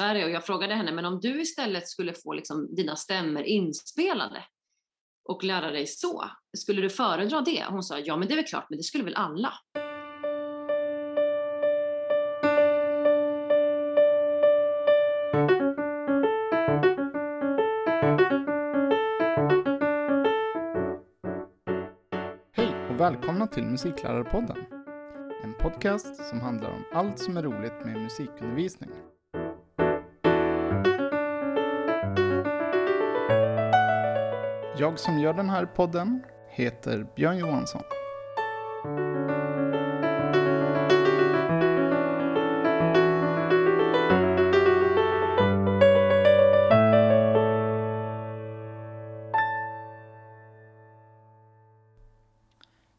Sverige och jag frågade henne, men om du istället skulle få liksom dina stämmer inspelade och lära dig så, skulle du föredra det? Hon sa, ja men det är väl klart, men det skulle väl alla. Hej och välkomna till Musiklärarpodden. En podcast som handlar om allt som är roligt med musikundervisning. Jag som gör den här podden heter Björn Johansson.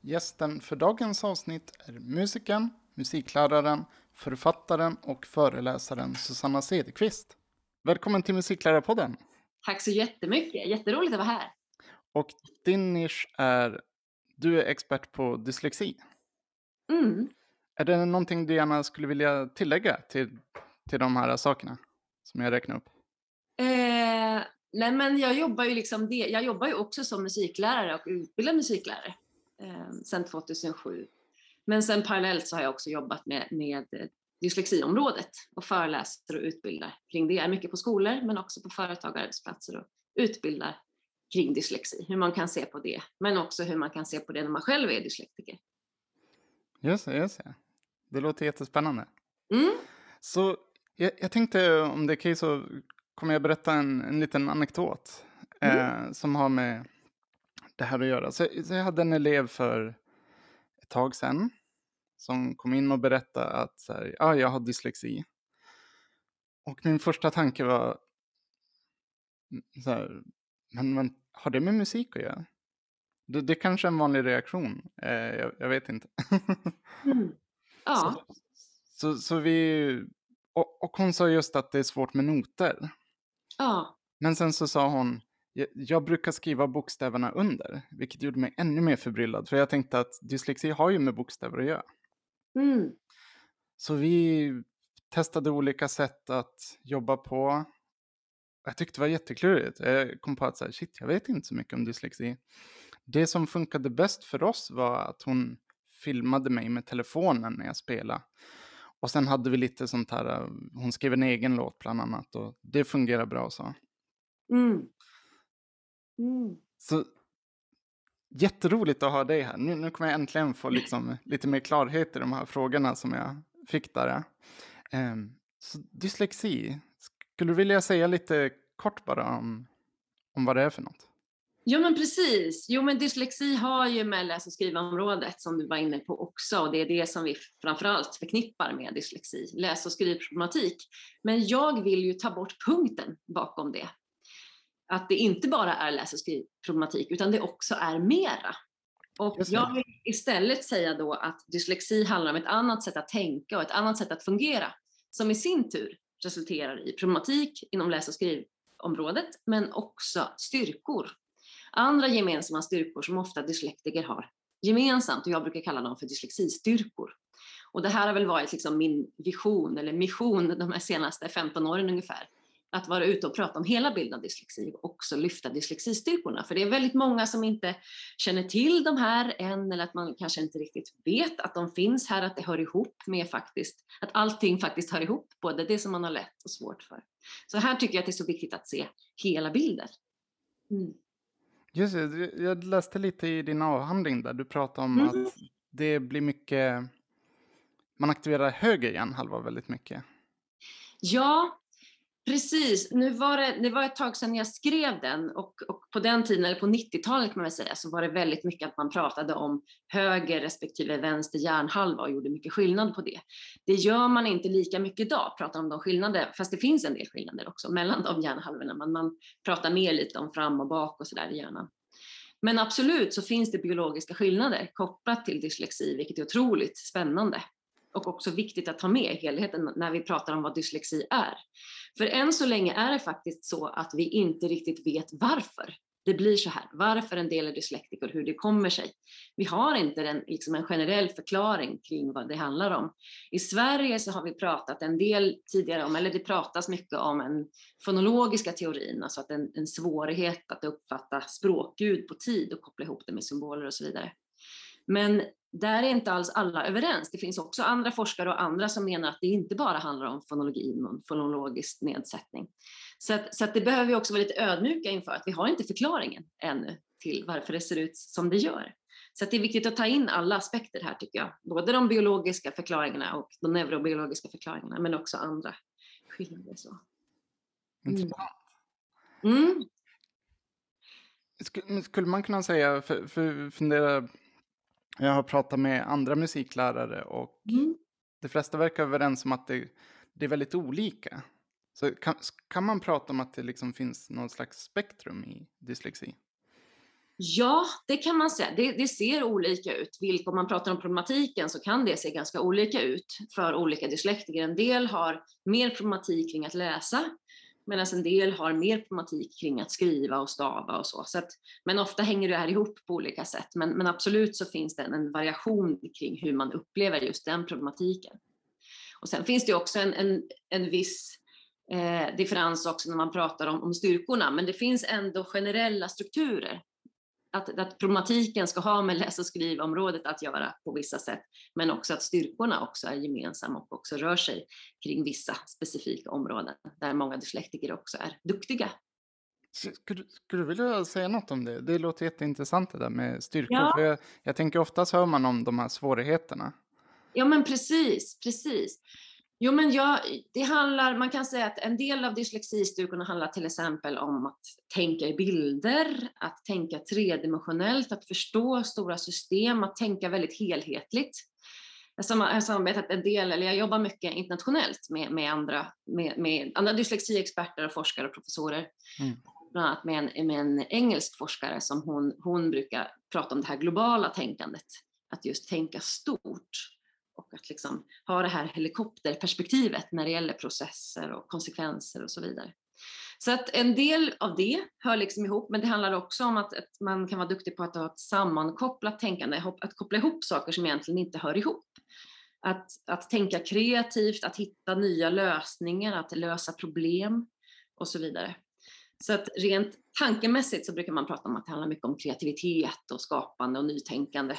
Gästen för dagens avsnitt är musikern, musikläraren, författaren och föreläsaren Susanna Cederqvist. Välkommen till Musiklärarpodden! Tack så jättemycket, jätteroligt att vara här. Och din nisch är, du är expert på dyslexi. Mm. Är det någonting du gärna skulle vilja tillägga till, till de här sakerna som jag räknar upp? Eh, nej men jag jobbar ju liksom det, jag jobbar ju också som musiklärare och utbildad musiklärare eh, sedan 2007. Men sen parallellt så har jag också jobbat med, med dyslexiområdet och föreläser och utbildar kring det. Jag är mycket på skolor men också på företag och arbetsplatser och utbildar kring dyslexi, hur man kan se på det, men också hur man kan se på det när man själv är dyslektiker. Just det, just det. Det låter jättespännande. Mm. Så jag, jag tänkte om det är okej så kommer jag berätta en, en liten anekdot Mm. eh, som har med det här att göra. Så, så jag hade en elev för ett tag sedan som kom in och berättade att så här, ah, jag har dyslexi. Och min första tanke var mm, så här, men, men har det med musik att göra? Det, det kanske är en vanlig reaktion, eh, jag, jag vet inte. Mm. Ja, Så, så, så vi, och, och hon sa just att det är svårt med noter. ja, Men sen så sa hon, jag, jag brukar skriva bokstäverna under, vilket gjorde mig ännu mer förbryllad. För jag tänkte att dyslexi har ju med bokstäver att göra. mm. Så vi testade olika sätt att jobba på. Jag tyckte det var jätteklurigt. Jag kom på att så här, shit, jag vet inte så mycket om dyslexi. Det som funkade bäst för oss var att hon filmade mig med telefonen när jag spelade. Och sen hade vi lite sånt här, eh, hon skrev en egen låt bland annat och det fungerar bra så. Mm. Mm. Så jätteroligt att ha dig här. Nu, nu kommer jag äntligen få liksom lite mer klarhet i de här frågorna som jag fick där. Ehm, så dyslexi, skulle du vilja säga lite kort bara om, om vad det är för något? Jo men precis. Jo men dyslexi har ju med läs och skrivområdet som du var inne på också och det är det som vi framförallt förknippar med dyslexi, läs och skrivproblematik. Men jag vill ju ta bort punkten bakom det. Att det inte bara är läs och skrivproblematik utan det också är mera. Och jag vill istället säga då att dyslexi handlar om ett annat sätt att tänka och ett annat sätt att fungera som i sin tur resulterar i problematik inom läs och skrivområdet men också styrkor andra gemensamma styrkor som ofta dyslektiker har gemensamt och jag brukar kalla dem för dyslexistyrkor. Och det här har väl varit liksom min vision eller mission de här senaste 15 åren ungefär. Att vara ute och prata om hela bilden av dyslexi och också lyfta dyslexistyrkorna. För det är väldigt många som inte känner till de här än eller att man kanske inte riktigt vet att de finns här, att det hör ihop med faktiskt, att allting faktiskt hör ihop, både det som man har lätt och svårt för. Så här tycker jag att det är så viktigt att se hela bilden. Mm. Just det, jag läste lite i din avhandling där du pratade om Mm. att det blir mycket, man aktiverar höger hjärnhalva väldigt mycket. Ja, precis. Nu var det, det var ett tag sedan jag skrev den och, och på den tiden, eller på 90-talet kan man väl säga, så var det väldigt mycket att man pratade om höger respektive vänster hjärnhalva och gjorde mycket skillnad på det. Det gör man inte lika mycket idag, pratar om de skillnader, fast det finns en del skillnader också mellan de hjärnhalvorna. Man, man pratar mer lite om fram och bak och sådär i hjärnan. Men absolut så finns det biologiska skillnader kopplat till dyslexi, vilket är otroligt spännande och också viktigt att ta med i helheten när vi pratar om vad dyslexi är. För än så länge är det faktiskt så att vi inte riktigt vet varför det blir så här, varför en del är dyslektiker, hur det kommer sig. Vi har inte en, liksom en generell förklaring kring vad det handlar om. I Sverige så har vi pratat en del tidigare om, eller det pratas mycket om en fonologiska teorin, alltså att en, en svårighet att uppfatta språkljud på tid och koppla ihop det med symboler och så vidare. Men där är inte alls alla överens. Det finns också andra forskare och andra som menar att det inte bara handlar om fonologi och fonologisk nedsättning. Så, att, så att det behöver vi också vara lite ödmjuka inför, att vi har inte förklaringen ännu till varför det ser ut som det gör. Så det är viktigt att ta in alla aspekter här tycker jag, både de biologiska förklaringarna och de neurobiologiska förklaringarna, men också andra skillnader. Så. Mm. Mm. Skulle man kunna säga, för, för fundera jag har pratat med andra musiklärare och mm. de flesta verkar överens om att det, det är väldigt olika. Så kan, kan man prata om att det liksom finns någon slags spektrum i dyslexi? Ja, det kan man säga. Det, det, ser olika ut. Om man pratar om problematiken så kan det se ganska olika ut för olika dyslektiker. En del har mer problematik kring att läsa medan alltså en del har mer problematik kring att skriva och stava och så. så att, men ofta hänger det här ihop på olika sätt. Men, men absolut så finns det en, en, variation kring hur man upplever just den problematiken. Och sen finns det också en, en, en viss eh, differens också när man pratar om, om styrkorna, men det finns ändå generella strukturer att, att problematiken ska ha med läs och skrivområdet att göra på vissa sätt, men också att styrkorna också är gemensamma och också rör sig kring vissa specifika områden där många dyslektiker också är duktiga. Skulle, skulle du vilja säga något om det? Det låter jätteintressant det där med styrkor. Ja. För jag, jag tänker oftast hör man om de här svårigheterna. Ja men precis, precis. Jo, men ja, det handlar, man kan säga att en del av dyslexistyrkorna handlar till exempel om att tänka i bilder, att tänka tredimensionellt, att förstå stora system, att tänka väldigt helhetligt. Jag har samarbetat en del, eller jag jobbar mycket internationellt med, med, andra, med, med andra dyslexiexperter och forskare och professorer. Mm. Bland annat med en, med en engelsk forskare som hon, hon brukar prata om det här globala tänkandet, att just tänka stort och att liksom ha det här helikopterperspektivet när det gäller processer och konsekvenser och så vidare. Så att en del av det hör liksom ihop, men det handlar också om att, att man kan vara duktig på att ha ett sammankopplat tänkande, att koppla ihop saker som egentligen inte hör ihop. Att, att tänka kreativt, att hitta nya lösningar, att lösa problem och så vidare. Så att rent tankemässigt så brukar man prata om att det handlar mycket om kreativitet och skapande och nytänkande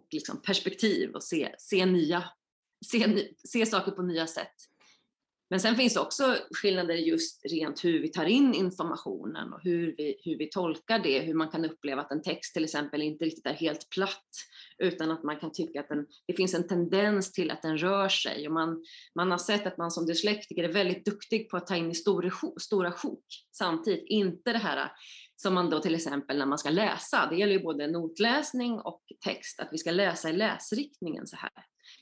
och liksom perspektiv och se, se, nya, se, se saker på nya sätt. Men sen finns det också skillnader just rent hur vi tar in informationen och hur vi, hur vi tolkar det, hur man kan uppleva att en text till exempel inte riktigt är helt platt utan att man kan tycka att den, det finns en tendens till att den rör sig. Och man, man har sett att man som dyslektiker är väldigt duktig på att ta in i stora, stora sjok samtidigt, inte det här som man då till exempel när man ska läsa, det gäller ju både notläsning och text, att vi ska läsa i läsriktningen så här.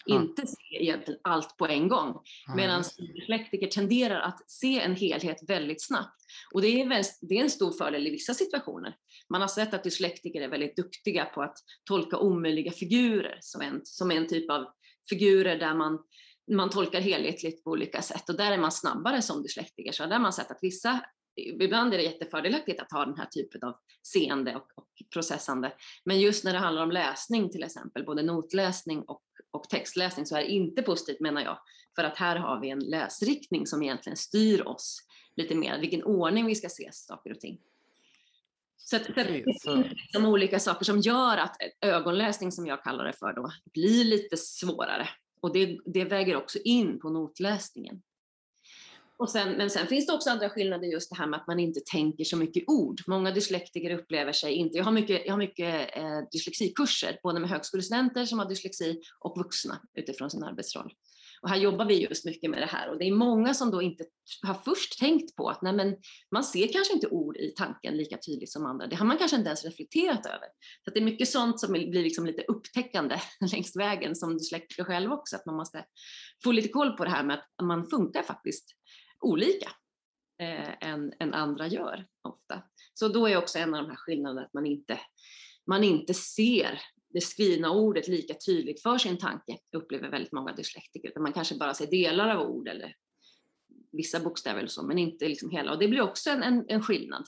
Ja. Inte se egentligen allt på en gång. Ja, Medan dyslektiker tenderar att se en helhet väldigt snabbt. Och det är, det är en stor fördel i vissa situationer. Man har sett att dyslektiker är väldigt duktiga på att tolka omöjliga figurer som en, som en typ av figurer där man man tolkar helhetligt på olika sätt och där är man snabbare som dyslektiker. Så där har man sett att vissa ibland är det jättefördelaktigt att ha den här typen av seende och, och, processande. Men just när det handlar om läsning till exempel, både notläsning och, och textläsning, så är det inte positivt menar jag. För att här har vi en läsriktning som egentligen styr oss lite mer, vilken ordning vi ska se saker och ting. Så, att, det finns liksom olika saker som gör att ögonläsning, som jag kallar det för, då, blir lite svårare. Och det, det väger också in på notläsningen. Och sen, men sen finns det också andra skillnader, just det här med att man inte tänker så mycket ord. Många dyslektiker upplever sig inte, jag har mycket, jag har mycket eh, dyslexikurser, både med högskolestudenter som har dyslexi och vuxna utifrån sin arbetsroll. Och här jobbar vi just mycket med det här och det är många som då inte har först tänkt på att nej men, man ser kanske inte ord i tanken lika tydligt som andra. Det har man kanske inte ens reflekterat över. Så det är mycket sånt som blir liksom lite upptäckande längs vägen som dyslektiker själv också, att man måste få lite koll på det här med att man funkar faktiskt olika eh, än, än andra gör ofta. Så då är också en av de här skillnaderna att man inte, man inte ser det skrivna ordet lika tydligt för sin tanke, upplever väldigt många dyslektiker, utan man kanske bara ser delar av ord eller vissa bokstäver eller så, men inte liksom hela. Och det blir också en, en, en skillnad.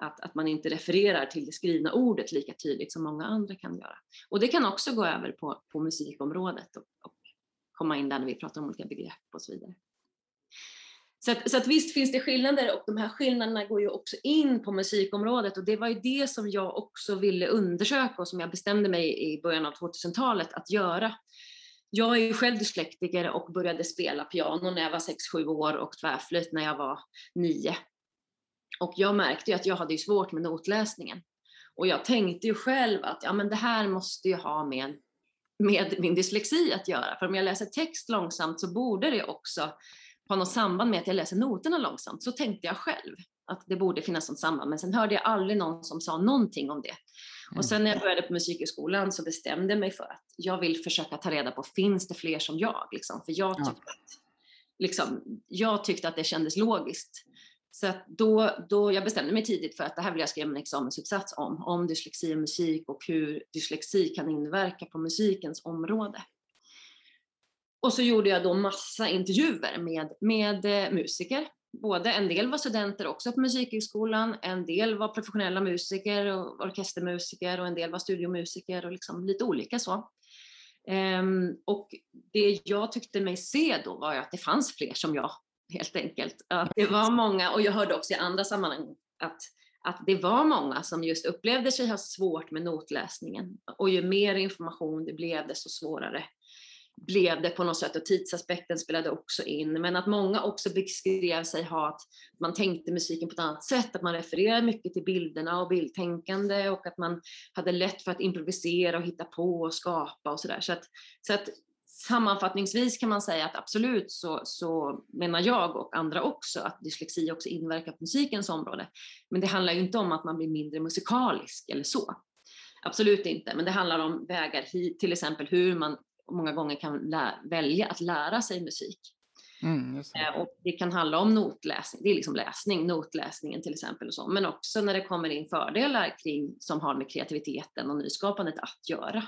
att, att man inte refererar till det skrivna ordet lika tydligt som många andra kan göra. Och det kan också gå över på, på musikområdet och, och komma in där när vi pratar om olika begrepp och så vidare. Så att, så att visst finns det skillnader och de här skillnaderna går ju också in på musikområdet och det var ju det som jag också ville undersöka och som jag bestämde mig i början av 2000-talet att göra. Jag är ju själv dyslektiker och började spela piano när jag var 6-7 år och tvärflöjt när jag var 9. Och jag märkte ju att jag hade ju svårt med notläsningen. Och jag tänkte ju själv att ja, men det här måste ju ha med, med min dyslexi att göra. För om jag läser text långsamt så borde det också ha något samband med att jag läser noterna långsamt. Så tänkte jag själv att det borde finnas något samband. Men sen hörde jag aldrig någon som sa någonting om det. Och mm. sen när jag började på musikhögskolan så bestämde jag mig för att jag vill försöka ta reda på, finns det fler som jag? Liksom? För jag tyckte, ja. att, liksom, jag tyckte att det kändes logiskt. Så då, då jag bestämde mig tidigt för att det här vill jag skriva en examensuppsats om, om dyslexi och musik och hur dyslexi kan inverka på musikens område. Och så gjorde jag då massa intervjuer med, med eh, musiker. Både en del var studenter också på Musikhögskolan, en del var professionella musiker och orkestermusiker och en del var studiomusiker och liksom lite olika så. Um, och det jag tyckte mig se då var att det fanns fler som jag, helt enkelt. Att det var många, och jag hörde också i andra sammanhang att, att det var många som just upplevde sig ha svårt med notläsningen. Och ju mer information det blev, desto svårare blev det på något sätt och tidsaspekten spelade också in. Men att många också beskrev sig ha att man tänkte musiken på ett annat sätt, att man refererade mycket till bilderna och bildtänkande och att man hade lätt för att improvisera och hitta på och skapa och sådär. Så att, så att sammanfattningsvis kan man säga att absolut så, så menar jag och andra också att dyslexi också inverkar på musikens område. Men det handlar ju inte om att man blir mindre musikalisk eller så. Absolut inte, men det handlar om vägar hit, till exempel hur man många gånger kan välja att lära sig musik. Mm, det. Eh, och det kan handla om notläsning, det är liksom läsning, notläsningen till exempel, och så. men också när det kommer in fördelar kring, som har med kreativiteten och nyskapandet att göra.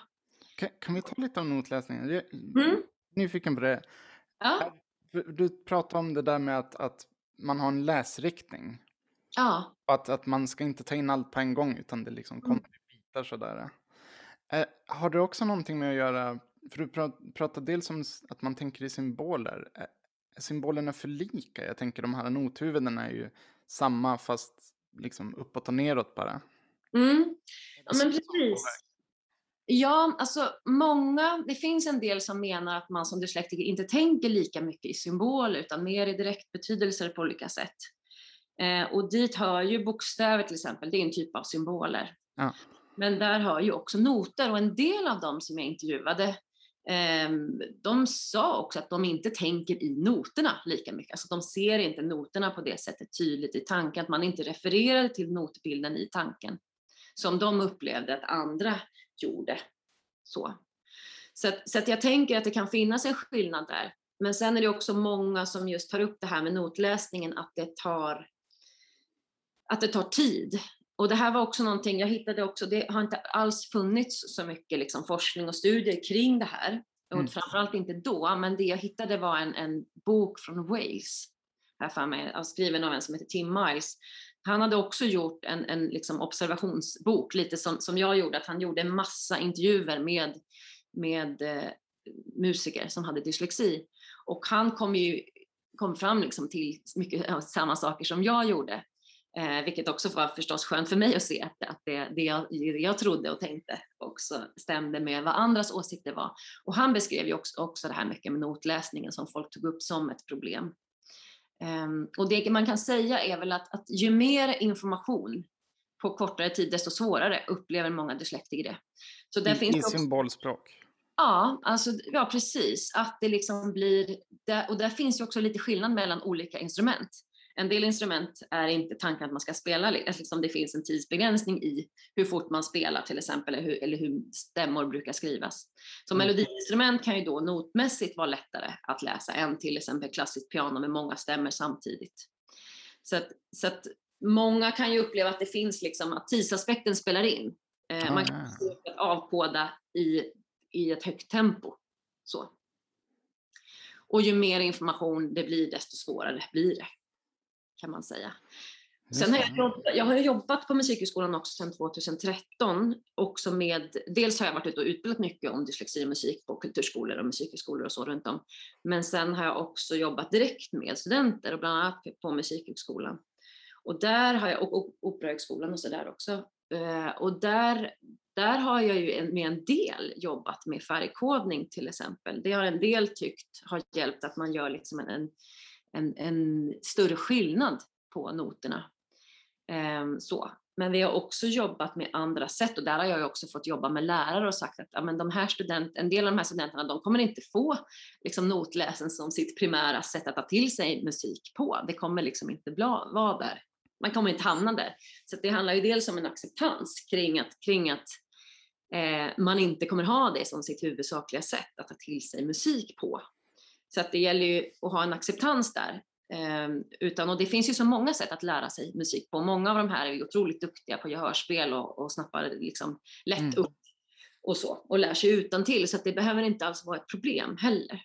Kan, kan vi ta lite om notläsningen? Jag är mm. nyfiken på det. Ja. Du pratade om det där med att, att man har en läsriktning. Ja. Att, att man ska inte ta in allt på en gång utan det liksom kommer mm. i bitar sådär. Eh, har det också någonting med att göra för du pratar dels om att man tänker i symboler. Är symbolerna för lika? Jag tänker de här nothuvudena är ju samma fast liksom uppåt och neråt bara. Mm. Ja men precis. Ja, alltså många, det finns en del som menar att man som dyslektiker inte tänker lika mycket i symboler utan mer i direktbetydelser på olika sätt. Eh, och dit hör ju bokstäver till exempel, det är en typ av symboler. Ja. Men där hör ju också noter och en del av dem som jag intervjuade Ehm, de sa också att de inte tänker i noterna lika mycket. Alltså de ser inte noterna på det sättet tydligt i tanken, att man inte refererar till notbilden i tanken som de upplevde att andra gjorde. Så, så, att, så att jag tänker att det kan finnas en skillnad där. Men sen är det också många som just tar upp det här med notläsningen, att det tar, att det tar tid. Och det här var också någonting jag hittade också, det har inte alls funnits så mycket liksom forskning och studier kring det här. Och mm. framförallt inte då, men det jag hittade var en, en bok från Wales, här för mig, skriven av en som heter Tim Miles. Han hade också gjort en, en liksom observationsbok, lite som, som jag gjorde, att han gjorde en massa intervjuer med, med eh, musiker som hade dyslexi. Och han kom ju kom fram liksom till mycket samma saker som jag gjorde. Eh, vilket också var förstås skönt för mig att se att, att det, det, jag, det jag trodde och tänkte också stämde med vad andras åsikter var. Och han beskrev ju också, också det här mycket med notläsningen som folk tog upp som ett problem. Um, och det man kan säga är väl att, att ju mer information på kortare tid, desto svårare upplever många dyslektiker det. Så där I, finns i också, symbolspråk? Ja, alltså, ja, precis. Att det liksom blir, och där finns ju också lite skillnad mellan olika instrument en del instrument är inte tanken att man ska spela, liksom det finns en tidsbegränsning i hur fort man spelar till exempel, eller hur, eller hur stämmor brukar skrivas. Så mm. melodiinstrument kan ju då notmässigt vara lättare att läsa än till exempel klassiskt piano med många stämmor samtidigt. Så att, så att många kan ju uppleva att det finns liksom, att tidsaspekten spelar in. Eh, man kan ah. avkoda i, i ett högt tempo. Så. Och ju mer information det blir, desto svårare blir det kan man säga. Sen har jag, jobbat, jag har jobbat på Musikhögskolan också sedan 2013. Också med, dels har jag varit ute och utbildat mycket om dyslexi och musik på kulturskolor och musikhögskolor och så runt om. Men sen har jag också jobbat direkt med studenter och bland annat på Musikhögskolan. Och där har jag, och Operahögskolan och så där också. Eh, och där, där har jag ju med en del jobbat med färgkodning till exempel. Det har en del tyckt har hjälpt att man gör liksom en, en, en större skillnad på noterna. Ehm, så. Men vi har också jobbat med andra sätt och där har jag också fått jobba med lärare och sagt att ja, men de här student, en del av de här studenterna de kommer inte få liksom, notläsen som sitt primära sätt att ta till sig musik på. Det kommer liksom inte vara där. Man kommer inte hamna där. Så det handlar ju dels om en acceptans kring att, kring att eh, man inte kommer ha det som sitt huvudsakliga sätt att ta till sig musik på. Så att det gäller ju att ha en acceptans där. Ehm, utan, och det finns ju så många sätt att lära sig musik på. Många av de här är ju otroligt duktiga på gehörspel och, och snappar liksom lätt mm. upp och så och lär sig utan till så att det behöver inte alls vara ett problem heller.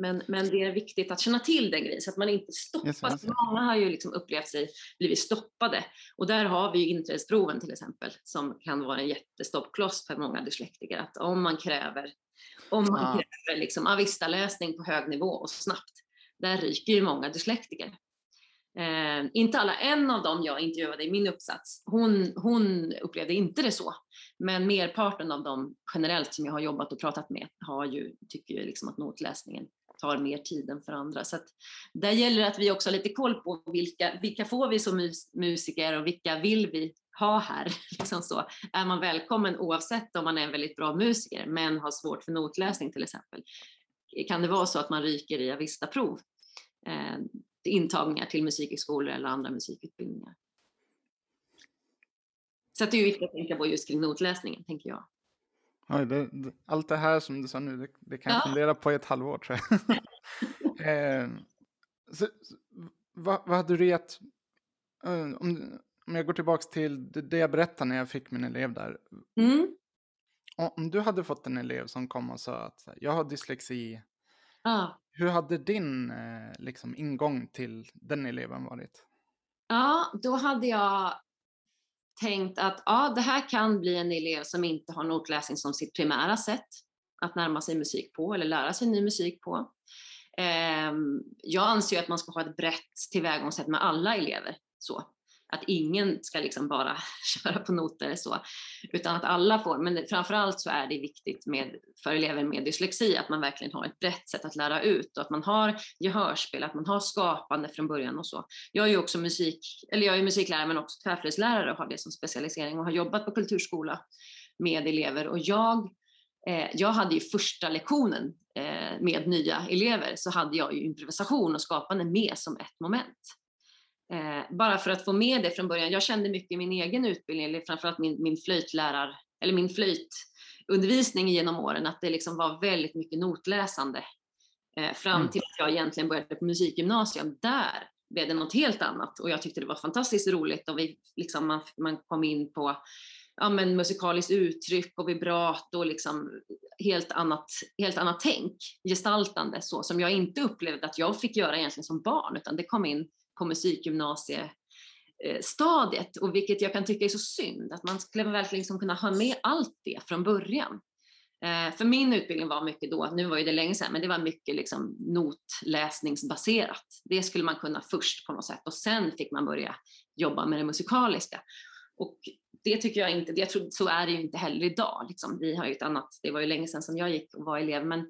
Men, men det är viktigt att känna till den grejen så att man inte stoppas. Yes, yes. Många har ju liksom upplevt sig blivit stoppade och där har vi inträdesproven till exempel som kan vara en jättestoppkloss för många dyslektiker att om man kräver om man ah. kräver liksom avista-läsning på hög nivå och snabbt där ryker ju många dyslektiker. Eh, inte alla, en av dem jag intervjuade i min uppsats, hon, hon upplevde inte det så. Men merparten av dem generellt som jag har jobbat och pratat med har ju, tycker ju liksom att notläsningen tar mer tid än för andra. Så att där gäller det att vi också har lite koll på vilka, vilka får vi som mus, musiker och vilka vill vi ha här. Liksom så. Är man välkommen oavsett om man är en väldigt bra musiker men har svårt för notläsning till exempel? Kan det vara så att man ryker i avista-prov eh, intagningar till musikhögskolor eller andra musikutbildningar. Så det är viktigt att tänka på just kring notläsningen, tänker jag. Oj, det, allt det här som du sa nu, det, det kan jag ja. fundera på i ett halvår tror jag. eh, så, vad, vad, hade du gett, uh, om, om jag går tillbaka till det, jag berättade när jag fick min elev där. Mm. Om du hade fått en elev som kom och sa att jag har dyslexi, Ja. Hur hade din eh, liksom, ingång till den eleven varit? Ja, då hade jag tänkt att ja, det här kan bli en elev som inte har notläsning som sitt primära sätt att närma sig musik på eller lära sig ny musik på. Ehm, jag anser att man ska ha ett brett tillvägagångssätt med alla elever. Så att ingen ska liksom bara köra på noter så, utan att alla får. Men framförallt så är det viktigt med, för elever med dyslexi att man verkligen har ett brett sätt att lära ut och att man har gehörspel, att man har skapande från början och så. Jag är ju också musik, eller jag är musiklärare men också tvärflöjtslärare och har det som specialisering och har jobbat på kulturskola med elever och jag eh, jag hade ju första lektionen eh, med nya elever så hade jag ju improvisation och skapande med som ett moment. Eh, bara för att få med det från början. Jag kände mycket i min egen utbildning, eller framförallt min, min flöjtlärar, eller min flöjtundervisning genom åren, att det liksom var väldigt mycket notläsande. Eh, fram mm. till att jag egentligen började på musikgymnasium. Där blev det något helt annat och jag tyckte det var fantastiskt roligt och vi, liksom, man, man kom in på ja, men musikaliskt uttryck och vibrato och liksom helt annat, helt annat tänk, gestaltande så som jag inte upplevde att jag fick göra egentligen som barn utan det kom in på musikgymnasiestadiet och vilket jag kan tycka är så synd att man skulle verkligen liksom kunna ha med allt det från början. Eh, för min utbildning var mycket då, nu var ju det länge sedan, men det var mycket liksom notläsningsbaserat. Det skulle man kunna först på något sätt och sen fick man börja jobba med det musikaliska. Och det tycker jag inte, jag tror, så är det ju inte heller idag. Liksom. Vi har ju ett annat, det var ju länge sedan som jag gick och var elev, men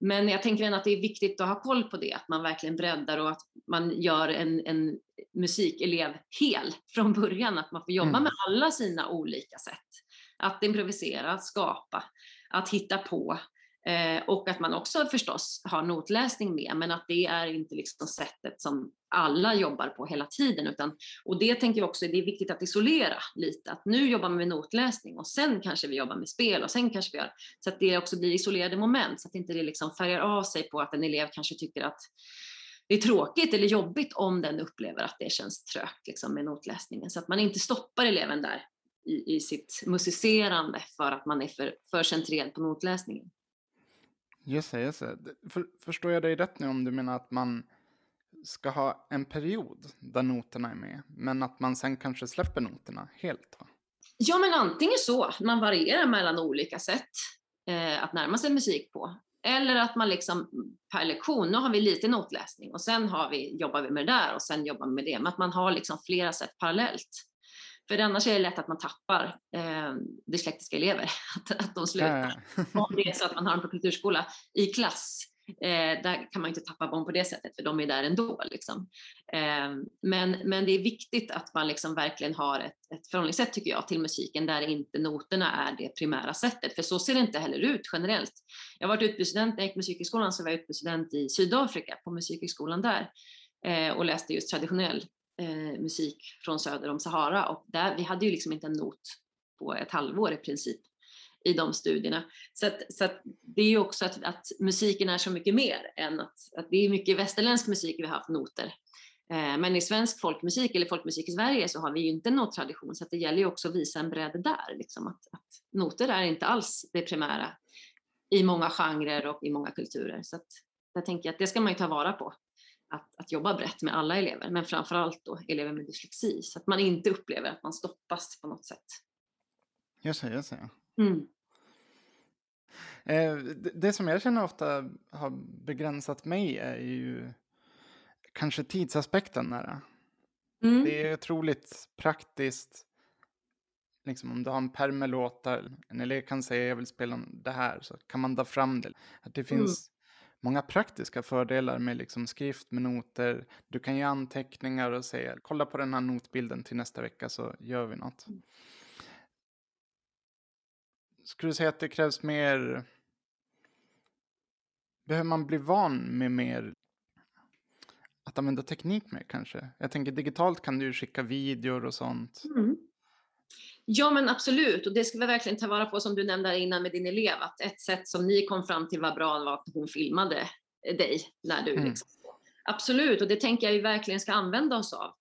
men jag tänker att det är viktigt att ha koll på det, att man verkligen breddar och att man gör en, en musikelev hel från början, att man får jobba mm. med alla sina olika sätt. Att improvisera, att skapa, att hitta på, Eh, och att man också förstås har notläsning med, men att det är inte liksom sättet som alla jobbar på hela tiden. Utan, och det tänker jag också, det är viktigt att isolera lite, att nu jobbar vi med notläsning och sen kanske vi jobbar med spel och sen kanske vi gör, så att det också blir isolerade moment, så att inte det liksom färgar av sig på att en elev kanske tycker att det är tråkigt eller jobbigt om den upplever att det känns trögt liksom, med notläsningen. Så att man inte stoppar eleven där i, i sitt musicerande för att man är för, för centrerad på notläsningen. Just det, just det. För, förstår jag dig rätt nu om du menar att man ska ha en period där noterna är med, men att man sen kanske släpper noterna helt? Va? Ja, men antingen så, man varierar mellan olika sätt eh, att närma sig musik på. Eller att man liksom per lektion, nu har vi lite notläsning och sen har vi, jobbar vi med det där och sen jobbar vi med det. Men att man har liksom flera sätt parallellt. För annars är det lätt att man tappar eh, dyslektiska elever, att, att de slutar. Om det är så att man har dem på kulturskola i klass Eh, där kan man inte tappa barn på det sättet, för de är där ändå. Liksom. Eh, men, men det är viktigt att man liksom verkligen har ett, ett förhållningssätt, tycker jag, till musiken där inte noterna är det primära sättet, för så ser det inte heller ut generellt. Jag har varit utbytesstudent, när jag gick musikhögskolan så var jag utbytesstudent i Sydafrika, på musikhögskolan där, eh, och läste just traditionell eh, musik från söder om Sahara, och där, vi hade ju liksom inte en not på ett halvår i princip i de studierna. Så, att, så att det är ju också att, att, musiken är så mycket mer än att, att det är mycket västerländsk musik vi har haft noter. Eh, men i svensk folkmusik eller folkmusik i Sverige så har vi ju inte någon nottradition så att det gäller ju också att visa en bredd där. Liksom att, att noter är inte alls det primära i många genrer och i många kulturer. Så att jag tänker att det ska man ju ta vara på. Att, att jobba brett med alla elever, men framförallt då elever med dyslexi så att man inte upplever att man stoppas på något sätt. Just det, just det. Mm. Eh, det som jag känner ofta har begränsat mig är ju kanske tidsaspekten nära. Mm. Det är otroligt praktiskt. Liksom om du har en pärm med låtar, en elev kan säga jag vill spela det här, så kan man ta fram det. Att det mm. finns mm. många praktiska fördelar med liksom skrift med noter. Du kan göra anteckningar och säga kolla på den här notbilden till nästa vecka så gör vi något. Skulle du säga att det krävs mer Behöver man bli van med mer att använda teknik med kanske? Jag tänker digitalt kan du skicka videor och sånt. Mm. Ja men absolut och det ska vi verkligen ta vara på som du nämnde innan med din elev att ett sätt som ni kom fram till var bra var att hon filmade dig när du mm. liksom, Absolut och det tänker jag vi verkligen ska använda oss av.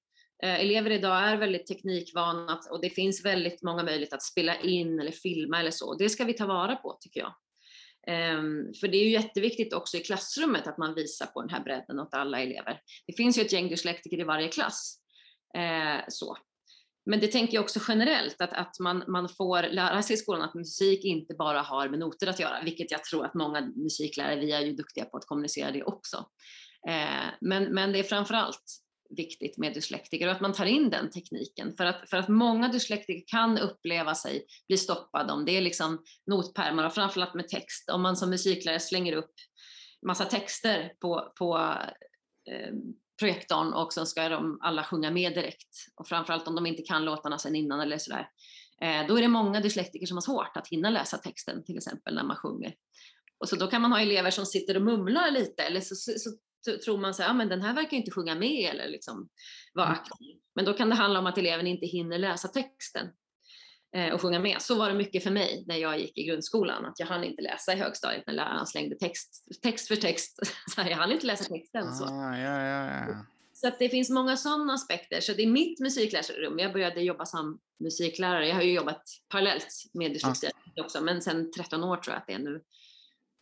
Eh, elever idag är väldigt teknikvana och det finns väldigt många möjligheter att spela in eller filma eller så. Det ska vi ta vara på tycker jag. Ehm, för det är ju jätteviktigt också i klassrummet att man visar på den här bredden åt alla elever. Det finns ju ett gäng dyslektiker i varje klass. Eh, så. Men det tänker jag också generellt, att, att man, man får lära sig i skolan att musik inte bara har med noter att göra, vilket jag tror att många musiklärare, vi är ju duktiga på att kommunicera det också. Eh, men, men det är framförallt viktigt med dyslektiker och att man tar in den tekniken för att, för att många dyslektiker kan uppleva sig bli stoppade om det är liksom notpärmar och framförallt med text. Om man som musiklärare slänger upp massa texter på, på eh, projektorn och så ska de alla sjunga med direkt och framförallt om de inte kan låtarna sen innan eller sådär. Eh, då är det många dyslektiker som har svårt att hinna läsa texten till exempel när man sjunger. Och så då kan man ha elever som sitter och mumlar lite eller så, så, så tror man så här, men den här verkar inte sjunga med eller liksom vara mm. aktiv. Men då kan det handla om att eleven inte hinner läsa texten eh, och sjunga med. Så var det mycket för mig när jag gick i grundskolan, att jag hann inte läsa i högstadiet när läraren slängde text, text för text. Så jag hann inte läsa texten. Så. Ah, ja, ja, ja. Så att det finns många sådana aspekter. Så det är mitt musikläsarrum. Jag började jobba som musiklärare. Jag har ju jobbat parallellt med dyslexi ah. också, men sen 13 år tror jag att det är nu.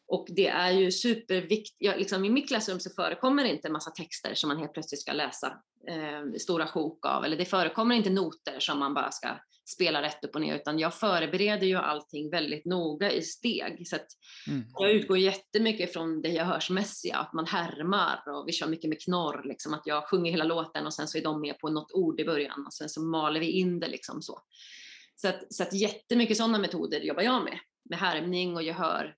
Och det är ju superviktigt, ja, liksom I mitt klassrum så förekommer det inte massa texter som man helt plötsligt ska läsa eh, stora sjok av, eller det förekommer inte noter som man bara ska spela rätt upp och ner, utan jag förbereder ju allting väldigt noga i steg. Så mm. Jag utgår jättemycket från det jag hörsmässiga, att man härmar och vi kör mycket med knorr, liksom, att jag sjunger hela låten och sen så är de med på något ord i början och sen så maler vi in det liksom så. Så att, så att jättemycket sådana metoder jobbar jag med, med härmning och gehör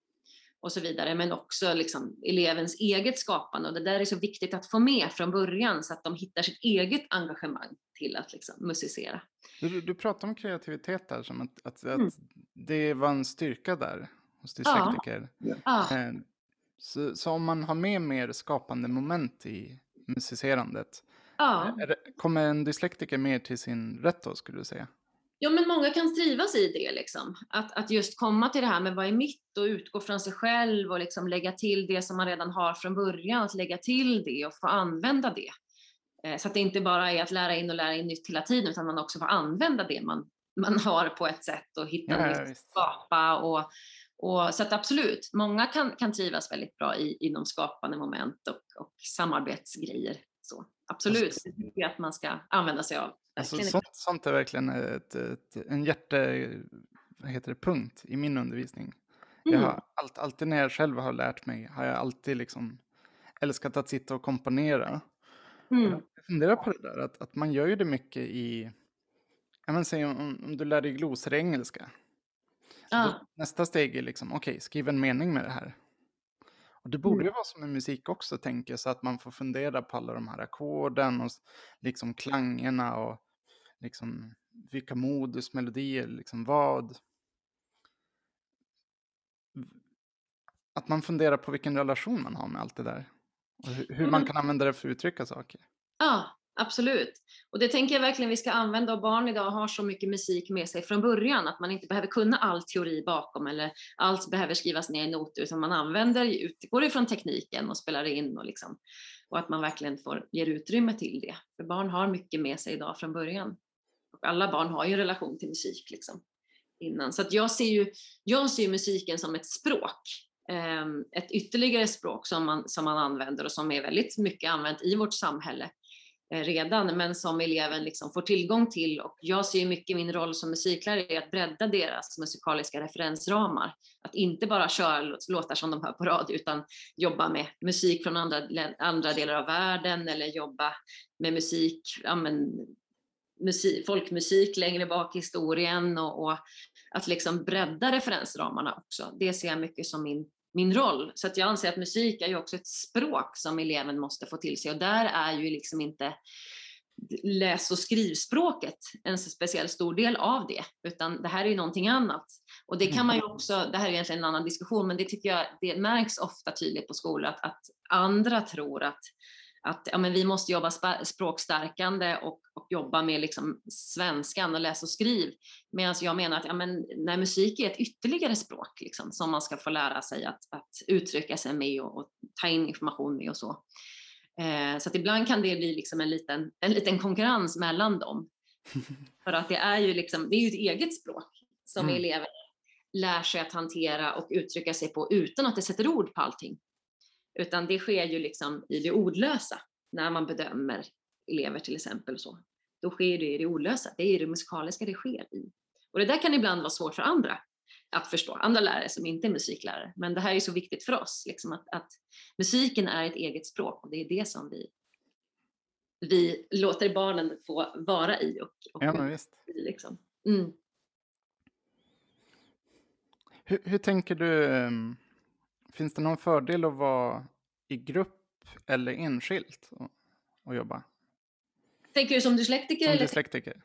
och så vidare, men också liksom elevens eget skapande. Och det där är så viktigt att få med från början så att de hittar sitt eget engagemang till att liksom musicera. Du, du pratar om kreativitet där, som att, att, mm. att det var en styrka där hos dyslektiker. Ja. ja. Eh, så, så, om man har med mer skapande moment i musicerandet, ja. det, kommer en dyslektiker mer till sin rätt då, skulle du säga? Ja, men många kan trivas i det, liksom. att, att just komma till det här med vad är mitt och utgå från sig själv och liksom lägga till det som man redan har från början, att lägga till det och få använda det. Eh, så att det inte bara är att lära in och lära in nytt hela tiden, utan man också får använda det man, man har på ett sätt och hitta ja, nytt, skapa och, och, så att absolut, många kan, kan trivas väldigt bra i, inom skapande moment och, och samarbetsgrejer. Så. absolut. Det tycker jag att man ska använda sig av. Alltså, sånt, sånt är verkligen ett, ett, en hjärte, vad heter det, punkt i min undervisning. Mm. Jag har allt, alltid när jag själv har lärt mig har jag alltid liksom älskat att sitta och komponera. Mm. Jag funderar på det där, att, att man gör ju det mycket i, jag menar, säg om, om du lär dig glosor i engelska. Ah. Nästa steg är liksom, okej, okay, skriv en mening med det här. Och det borde mm. ju vara som med musik också, tänker jag, så att man får fundera på alla de här ackorden och liksom klangerna och liksom vilka modus, melodier, liksom vad. Att man funderar på vilken relation man har med allt det där. Och hur, hur man kan använda det för att uttrycka saker. Ja, absolut. Och det tänker jag verkligen vi ska använda och barn idag har så mycket musik med sig från början att man inte behöver kunna all teori bakom eller allt behöver skrivas ner i noter utan man använder, utgår ifrån tekniken och spelar in och liksom och att man verkligen får, ger utrymme till det. För barn har mycket med sig idag från början. Och alla barn har ju en relation till musik liksom innan. Så att jag ser ju, jag ser musiken som ett språk. Ehm, ett ytterligare språk som man, som man använder och som är väldigt mycket använt i vårt samhälle eh, redan, men som eleven liksom får tillgång till. Och jag ser mycket min roll som musiklärare i att bredda deras musikaliska referensramar. Att inte bara köra låtar som de hör på radio, utan jobba med musik från andra, andra delar av världen eller jobba med musik, ja, men, musik folkmusik längre bak i historien och, och att liksom bredda referensramarna också. Det ser jag mycket som min min roll. Så att jag anser att musik är ju också ett språk som eleven måste få till sig och där är ju liksom inte läs och skrivspråket en så speciellt stor del av det, utan det här är ju någonting annat. Och det kan man ju mm. också, det här är egentligen en annan diskussion, men det tycker jag, det märks ofta tydligt på skolor att, att andra tror att att ja, men vi måste jobba språkstärkande och, och jobba med liksom svenskan och läs och skriv. Medan jag menar att ja, men, när musik är ett ytterligare språk liksom, som man ska få lära sig att, att uttrycka sig med och, och ta in information med och så. Eh, så att ibland kan det bli liksom en, liten, en liten konkurrens mellan dem. För att det är ju liksom, det är ju ett eget språk som mm. elever lär sig att hantera och uttrycka sig på utan att det sätter ord på allting. Utan det sker ju liksom i det ordlösa när man bedömer elever till exempel. Så. Då sker det i det ordlösa, det är i det musikaliska det sker i. Och det där kan ibland vara svårt för andra att förstå, andra lärare som inte är musiklärare. Men det här är så viktigt för oss, liksom att, att musiken är ett eget språk och det är det som vi, vi låter barnen få vara i. Och, och ja, men visst. Liksom. Mm. Hur, hur, tänker du um, Finns det någon fördel att vara i grupp eller enskilt och, och jobba? Tänker du som dyslektiker? Som eller? dyslektiker.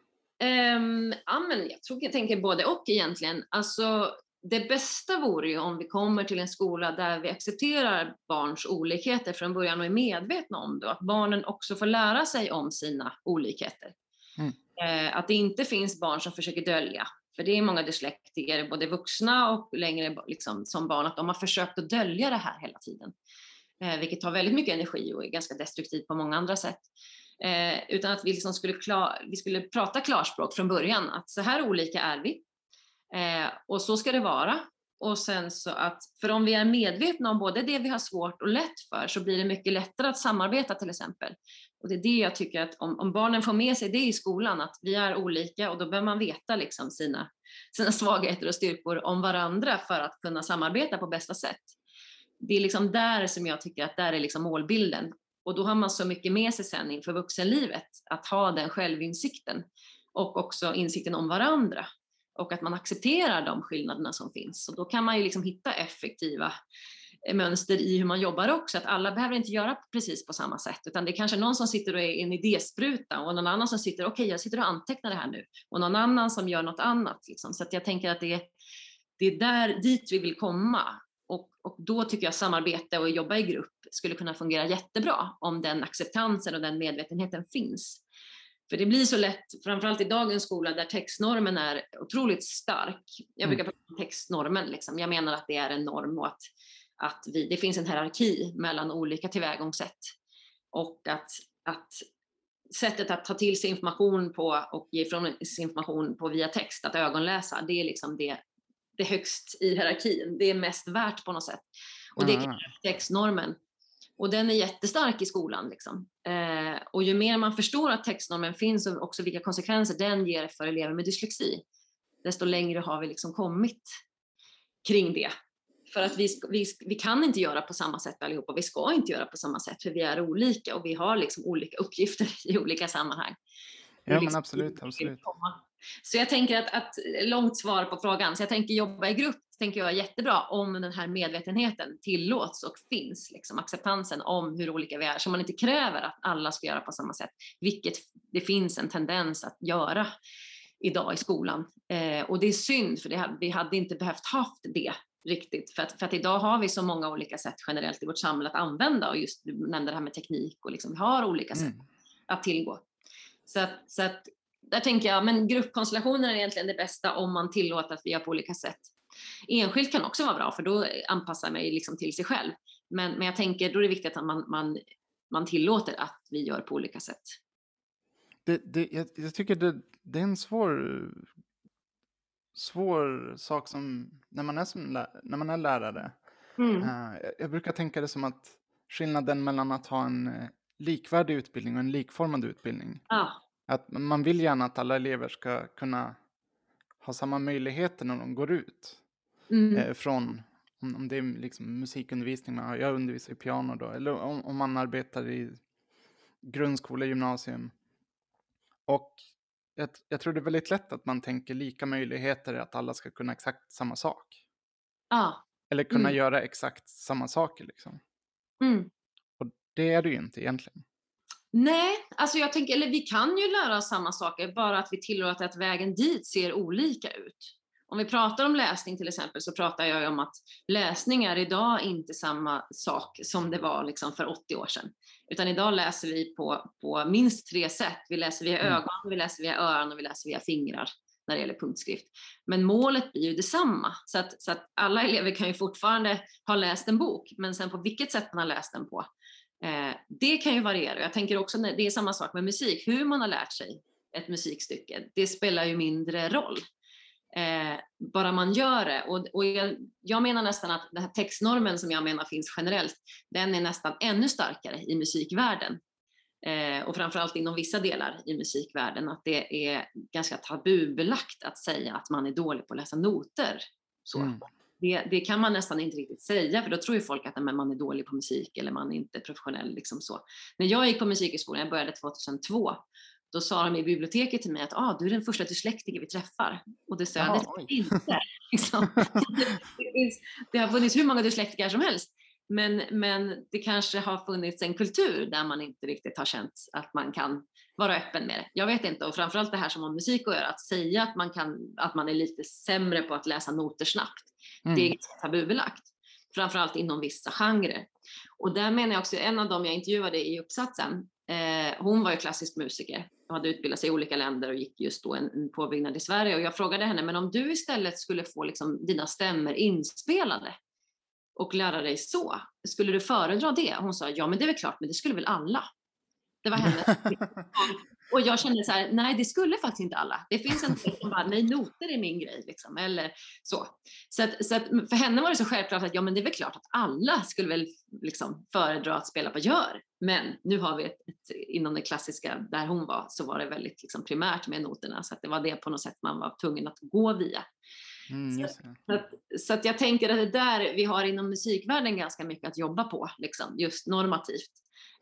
Um, ja, men jag tror jag tänker både och egentligen. Alltså, det bästa vore ju om vi kommer till en skola där vi accepterar barns olikheter från början och är medvetna om det. Att barnen också får lära sig om sina olikheter. Mm. Eh, att det inte finns barn som försöker dölja för det är många dyslektiker, både vuxna och längre liksom, som barn, att de har försökt att dölja det här hela tiden. Eh, vilket tar väldigt mycket energi och är ganska destruktivt på många andra sätt. Eh, utan att vi, liksom skulle, klar, vi skulle prata klarspråk från början, att så här olika är vi. Eh, och så ska det vara. Och sen så att, för om vi är medvetna om både det vi har svårt och lätt för så blir det mycket lättare att samarbeta till exempel. Och det är det jag tycker att om, om barnen får med sig det i skolan, att vi är olika och då behöver man veta liksom sina, sina svagheter och styrkor om varandra för att kunna samarbeta på bästa sätt. Det är liksom där som jag tycker att där är liksom målbilden. Och då har man så mycket med sig sen inför vuxenlivet, att ha den självinsikten och också insikten om varandra och att man accepterar de skillnaderna som finns. Och då kan man ju liksom hitta effektiva eh, mönster i hur man jobbar också, att alla behöver inte göra precis på samma sätt, utan det är kanske någon som sitter och är en idéspruta och någon annan som sitter, okej okay, jag sitter och antecknar det här nu, och någon annan som gör något annat. Liksom. Så att jag tänker att det är, det är där dit vi vill komma. Och, och då tycker jag samarbete och jobba i grupp skulle kunna fungera jättebra om den acceptansen och den medvetenheten finns. För det blir så lätt, framförallt i dagens skola där textnormen är otroligt stark. Jag brukar mm. prata om textnormen, liksom. jag menar att det är en norm och att, att vi, det finns en hierarki mellan olika tillvägagångssätt. Och att, att sättet att ta till sig information på och ge ifrån sig information på via text, att ögonläsa, det är liksom det, det högst i hierarkin. Det är mest värt på något sätt. Och det är textnormen. Och den är jättestark i skolan. Liksom. Eh, och ju mer man förstår att textnormen finns och också vilka konsekvenser den ger för elever med dyslexi, desto längre har vi liksom kommit kring det. För att vi, vi, vi kan inte göra på samma sätt allihopa, vi ska inte göra på samma sätt för vi är olika och vi har liksom olika uppgifter i olika sammanhang. Ja liksom, men absolut, absolut. Så jag tänker att, att, långt svar på frågan, så jag tänker jobba i grupp, tänker jag är jättebra om den här medvetenheten tillåts och finns, liksom acceptansen om hur olika vi är, så man inte kräver att alla ska göra på samma sätt, vilket det finns en tendens att göra idag i skolan. Eh, och det är synd, för det, vi hade inte behövt haft det riktigt. För att, för att idag har vi så många olika sätt generellt i vårt samhälle att använda och just du nämnde det här med teknik och liksom, vi har olika sätt mm. att tillgå. Så att, så att där tänker jag, men gruppkonstellationer är egentligen det bästa om man tillåter att vi gör på olika sätt. Enskilt kan också vara bra för då anpassar man liksom till sig själv. Men, men jag tänker då är det viktigt att man, man, man tillåter att vi gör på olika sätt. Det, det, jag, jag tycker det, det är en svår svår sak som när man är, som, när man är lärare. Mm. Uh, jag brukar tänka det som att skillnaden mellan att ha en uh, likvärdig utbildning och en likformad utbildning. Ah. Att man vill gärna att alla elever ska kunna ha samma möjligheter när de går ut. Mm. Uh, från, om, det är liksom musikundervisning, man har, jag undervisar i piano då, eller om, om man arbetar i grundskola, gymnasium. Och jag, jag, tror det är väldigt lätt att man tänker lika möjligheter att alla ska kunna exakt samma sak. Ja. Eller kunna mm. göra exakt samma saker liksom. Mm. Och det är det ju inte egentligen. Nej, alltså jag tänker, eller vi kan ju lära oss samma saker, bara att vi tillåter att vägen dit ser olika ut. Om vi pratar om läsning till exempel så pratar jag om att läsning är idag inte samma sak som det var liksom för 80 år sedan. Utan idag läser vi på, på minst tre sätt. Vi läser via mm. ögon, vi läser via öron och vi läser via fingrar när det gäller punktskrift. Men målet blir ju detsamma. Så att, så att alla elever kan ju fortfarande ha läst en bok, men sen på vilket sätt man har läst den på, eh, det kan ju variera. Jag tänker också, det är samma sak med musik, hur man har lärt sig ett musikstycke, det spelar ju mindre roll. Eh, bara man gör det. Och, och jag, jag, menar nästan att den här textnormen som jag menar finns generellt, den är nästan ännu starkare i musikvärlden. Eh, och framförallt inom vissa delar i musikvärlden, att det är ganska tabubelagt att säga att man är dålig på att läsa noter. Så. Mm. Det, det, kan man nästan inte riktigt säga, för då tror ju folk att men, man är dålig på musik eller man är inte professionell. Liksom så. När jag gick på musikhögskolan, jag började 2002, då sa de i biblioteket till mig att ah, du är den första dyslektiker vi träffar. Och det sa jag, det inte. Liksom. det, har funnits hur många dyslektiker som helst. Men, men det kanske har funnits en kultur där man inte riktigt har känt att man kan vara öppen med det. Jag vet inte, och framförallt det här som har musik att göra, att säga att man, kan, att man är lite sämre på att läsa noter snabbt, mm. det är ganska tabubelagt. Framförallt inom vissa genrer. Och där menar jag också, en av dem jag intervjuade i uppsatsen, Eh, hon var ju klassisk musiker och hade utbildat sig i olika länder och gick just då en, en påbyggnad i Sverige. Och jag frågade henne, men om du istället skulle få liksom dina stämmer inspelade och lära dig så, skulle du föredra det? Hon sa, ja men det är väl klart, men det skulle väl alla. Det var hennes. och jag kände så här, nej det skulle faktiskt inte alla. Det finns en del som bara, nej noter är min grej. Liksom, eller så. Så, att, så att för henne var det så självklart att ja men det är väl klart att alla skulle väl liksom föredra att spela på gör. Men nu har vi ett, ett, inom det klassiska, där hon var, så var det väldigt liksom primärt med noterna. Så att det var det på något sätt man var tvungen att gå via. Mm, så, så, att, så, att, jag tänker att det där vi har inom musikvärlden ganska mycket att jobba på, liksom, just normativt.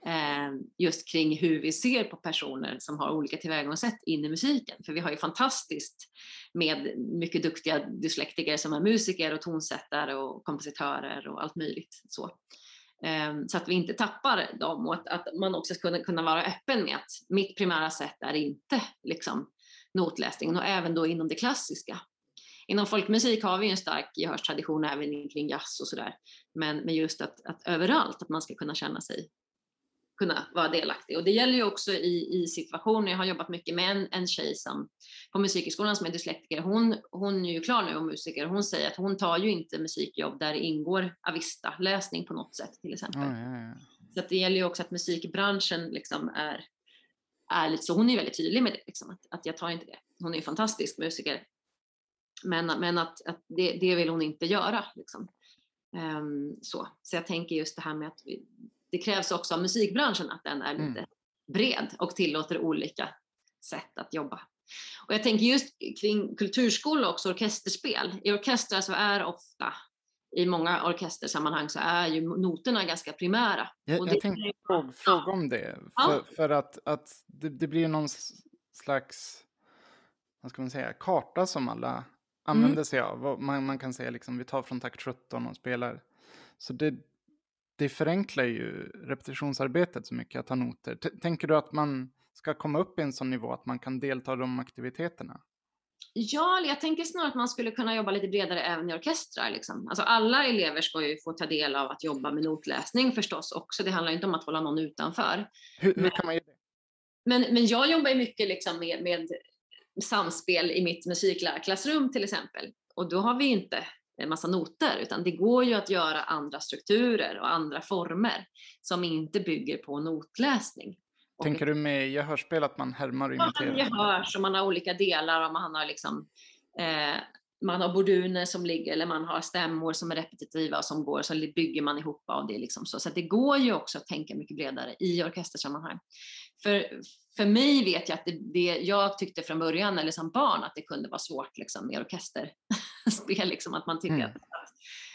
Eh, just kring hur vi ser på personer som har olika tillvägagångssätt in i musiken. För vi har ju fantastiskt med mycket duktiga dyslektiker som är musiker och tonsättare och kompositörer och allt möjligt. Så, eh, så att vi inte tappar dem och att, att, man också ska kunna, kunna vara öppen med att mitt primära sätt är inte liksom, notläsningen och även då inom det klassiska. Inom folkmusik har vi en stark gehörstradition även kring jazz och sådär. Men, men just att, att överallt, att man ska kunna känna sig kunna vara delaktig. Och det gäller ju också i, i situationer, jag har jobbat mycket med en, en tjej som, på musikhögskolan som är dyslektiker, hon, hon är ju klar nu och musiker, hon säger att hon tar ju inte musikjobb där det ingår Avista-läsning på något sätt till exempel. Ja, ja, ja. Så det gäller ju också att musikbranschen liksom är, är lite så, hon är väldigt tydlig med det, liksom, att, att jag tar inte det. Hon är ju fantastisk musiker. Men, men att, att det, det vill hon inte göra. Liksom. Um, så. så jag tänker just det här med att vi, det krävs också av musikbranschen att den är Mm. lite bred och tillåter olika sätt att jobba. Och jag tänker just kring kulturskola och också orkesterspel. I orkestrar så är ofta, i många orkestersammanhang så är ju noterna ganska primära. Jag, jag tänkte fråga, fråga om det. Ja. För, för att, att det, det blir någon slags, vad ska man säga, karta som alla använder sig av. Man, man kan säga liksom, vi tar från takt 17 och spelar. Så det, det förenklar ju repetitionsarbetet så mycket att ha noter. T- tänker du att man ska komma upp i en sån nivå att man kan delta i de aktiviteterna? Ja, jag tänker snarare att man skulle kunna jobba lite bredare även i orkestrar. Liksom. Alltså alla elever ska ju få ta del av att jobba med notläsning förstås också. Det handlar inte om att hålla någon utanför. Hur, hur Men- kan man göra det? Men, men jag jobbar ju mycket liksom med, med samspel i mitt musiklärarklassrum till exempel. Och då har vi inte en massa noter, utan det går ju att göra andra strukturer och andra former som inte bygger på notläsning. Och Tänker du med gehörspel att man härmar och Ja, imiterar? man gehör, så man har olika delar och man har liksom eh, man har borduner som ligger eller man har stämmor som är repetitiva och som går så bygger man ihop av det. Liksom så. så det går ju också att tänka mycket bredare i orkestersammanhang. För, för mig vet jag att det, det jag tyckte från början eller som barn att det kunde vara svårt liksom, med orkesterspel. Liksom, att man tycker Mm. att,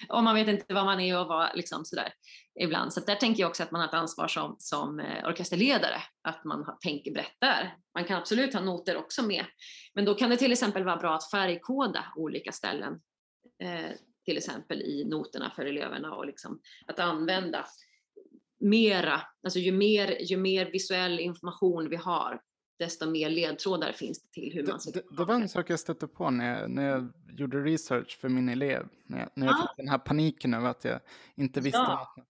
och man vet inte vad man är och vad liksom sådär ibland. Så där tänker jag också att man har ett ansvar som, som eh, orkesterledare, att man tänker brett där. Man kan absolut ha noter också med, men då kan det till exempel vara bra att färgkoda olika ställen, eh, till exempel i noterna för eleverna och liksom att använda mera, alltså ju mer, ju mer visuell information vi har, desto mer ledtrådar finns det till hur Det, man ska det, det var en sak jag stötte på när jag, när jag gjorde research för min elev. När jag, när jag Ja. fick den här paniken över att jag inte visste Ja. något.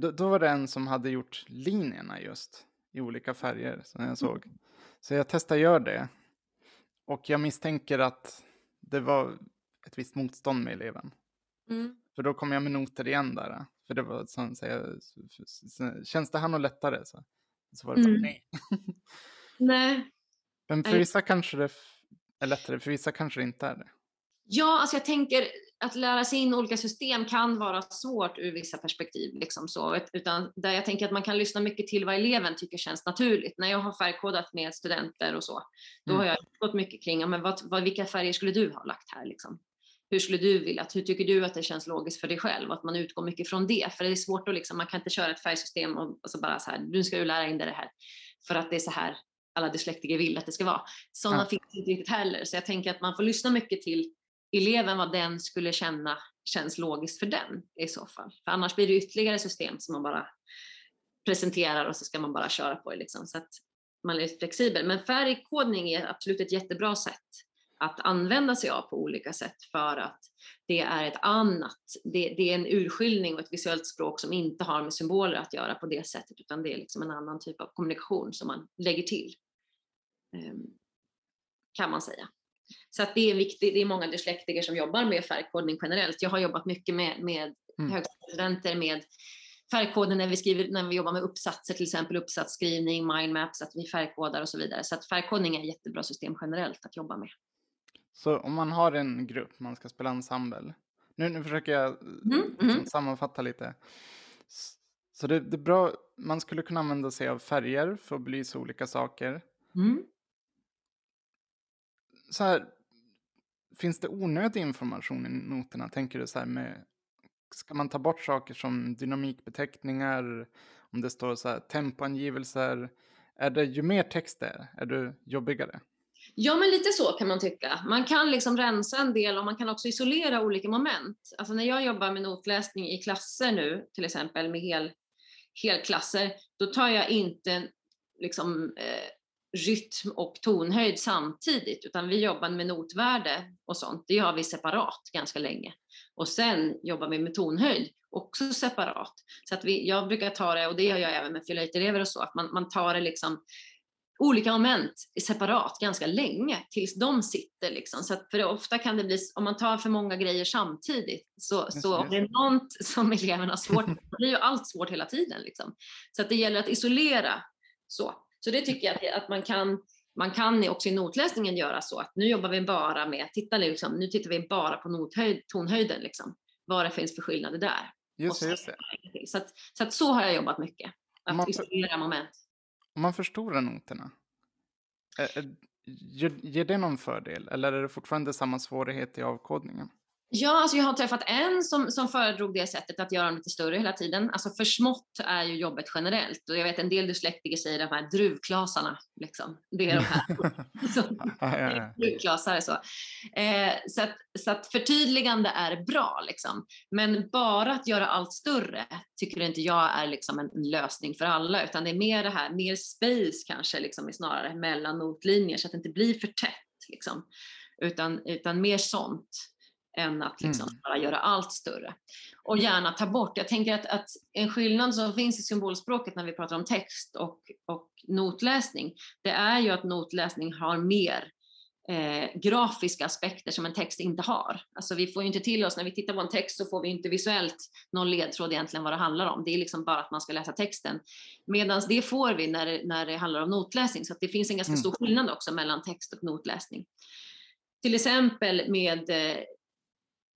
Då, då var det en som hade gjort linjerna just i olika färger som jag såg. Så jag testade göra det. Och jag misstänker att det var ett visst motstånd med eleven. Mm. För då kom jag med noter igen där. För det var som så- känns det här något lättare så, så var det bara Mm. nej. Nej, Men för vissa kanske det är lättare, för vissa kanske det inte är det. Ja, alltså jag tänker att lära sig in olika system kan vara svårt ur vissa perspektiv. Liksom så. Ut- Utan där jag tänker att man kan lyssna mycket till vad eleven tycker känns naturligt. När jag har färgkodat med studenter och så, då Mm. har jag gått mycket kring men vad, vad, vilka färger skulle du ha lagt här. Liksom? Hur skulle du vilja, hur tycker du att det känns logiskt för dig själv? Att man utgår mycket från det. För det är svårt att liksom, man kan inte köra ett färgsystem och, och så bara så här, nu ska du lära in dig det här. För att det är så här alla dyslektiker vill att det ska vara. Sådana Ja. finns inte riktigt heller. Så jag tänker att man får lyssna mycket till eleven vad den skulle känna känns logiskt för den i så fall. För annars blir det ytterligare system som man bara presenterar och så ska man bara köra på det. Liksom. Så att man är flexibel. Men färgkodning är absolut ett jättebra sätt att använda sig av på olika sätt för att det är ett annat, det, det är en urskiljning och ett visuellt språk som inte har med symboler att göra på det sättet utan det är liksom en annan typ av kommunikation som man lägger till. Ehm, Kan man säga. Så att det är viktigt, det är många dyslektiker som jobbar med färgkodning generellt. Jag har jobbat mycket med, med Mm. högskolestudenter med färgkoden när vi, skriver, när vi jobbar med uppsatser, till exempel uppsatsskrivning, mindmaps, att vi färgkodar och så vidare. Så att färgkodning är ett jättebra system generellt att jobba med. Så om man har en grupp, man ska spela ensemble. Nu, nu försöker jag Mm, mm. sammanfatta lite. Så det, det är bra, man skulle kunna använda sig av färger för att belysa olika saker. Mm. Så här, finns det onödig information i noterna? Tänker du så här med, ska man ta bort saker som dynamikbeteckningar, om det står så här tempoangivelser? Är det, ju mer text det är, är det jobbigare? Ja, men lite så kan man tycka. Man kan liksom rensa en del och man kan också isolera olika moment. Alltså när jag jobbar med notläsning i klasser nu, till exempel med hel, helklasser, då tar jag inte liksom, eh, rytm och tonhöjd samtidigt, utan vi jobbar med notvärde och sånt. Det har vi separat ganska länge. Och sen jobbar vi med tonhöjd också separat. Så att vi, jag brukar ta det, och det gör jag även med elever och så, att man, man tar det liksom olika moment separat ganska länge tills de sitter. Liksom. Så att för ofta kan det bli, om man tar för många grejer samtidigt, så, så om det är något som eleverna har svårt med, blir ju allt svårt hela tiden. Liksom. Så att det gäller att isolera. Så, så det tycker jag att, att man kan man kan också i notläsningen göra så att nu jobbar vi bara med, titta liksom, nu tittar vi bara på nothöjd, tonhöjden, liksom, vad det finns för skillnader där. Just det, just det. Så, att, så, att så har jag jobbat mycket. Att Man- isolera moment. Om man förstorar noterna, är- är- ger, ger det någon fördel eller är det fortfarande samma svårighet i avkodningen? Ja, alltså jag har träffat en som, som föredrog det sättet att göra dem lite större hela tiden. Alltså för smått är ju jobbet generellt och jag vet en del dyslektiker säger de här druvklasarna. Liksom. Det är de här som Ja, ja, ja. druvklasar. Så. Eh, så, att, så att förtydligande är bra, liksom. men bara att göra allt större tycker inte jag är liksom en, en lösning för alla, utan det är mer det här, mer space kanske liksom, snarare mellan notlinjer så att det inte blir för tätt. Liksom. Utan, utan mer sånt än att liksom Mm. bara göra allt större. Och gärna ta bort. Jag tänker att, att en skillnad som finns i symbolspråket när vi pratar om text och, och notläsning, det är ju att notläsning har mer eh, grafiska aspekter som en text inte har. Alltså vi får ju inte till oss, när vi tittar på en text så får vi inte visuellt någon ledtråd egentligen vad det handlar om. Det är liksom bara att man ska läsa texten. Medan det får vi när när det handlar om notläsning, så det finns en ganska Mm. stor skillnad också mellan text och notläsning. Till exempel med eh,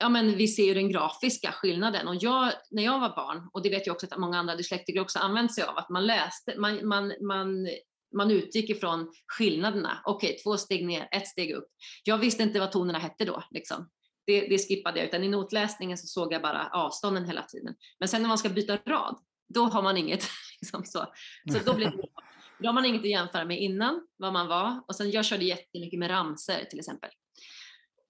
ja, men vi ser ju den grafiska skillnaden. Och jag, när jag var barn, och det vet jag också att många andra dyslektiker också använt sig av, att man läste, man, man, man, man utgick ifrån skillnaderna. Okej, två steg ner, ett steg upp. Jag visste inte vad tonerna hette då. Liksom. Det, det skippade jag, utan i notläsningen så såg jag bara avstånden hela tiden. Men sen när man ska byta rad, då har man inget. Liksom så. så då, blir det, då har man inget att jämföra med innan, vad man var. Och sen jag körde jättemycket med ramser till exempel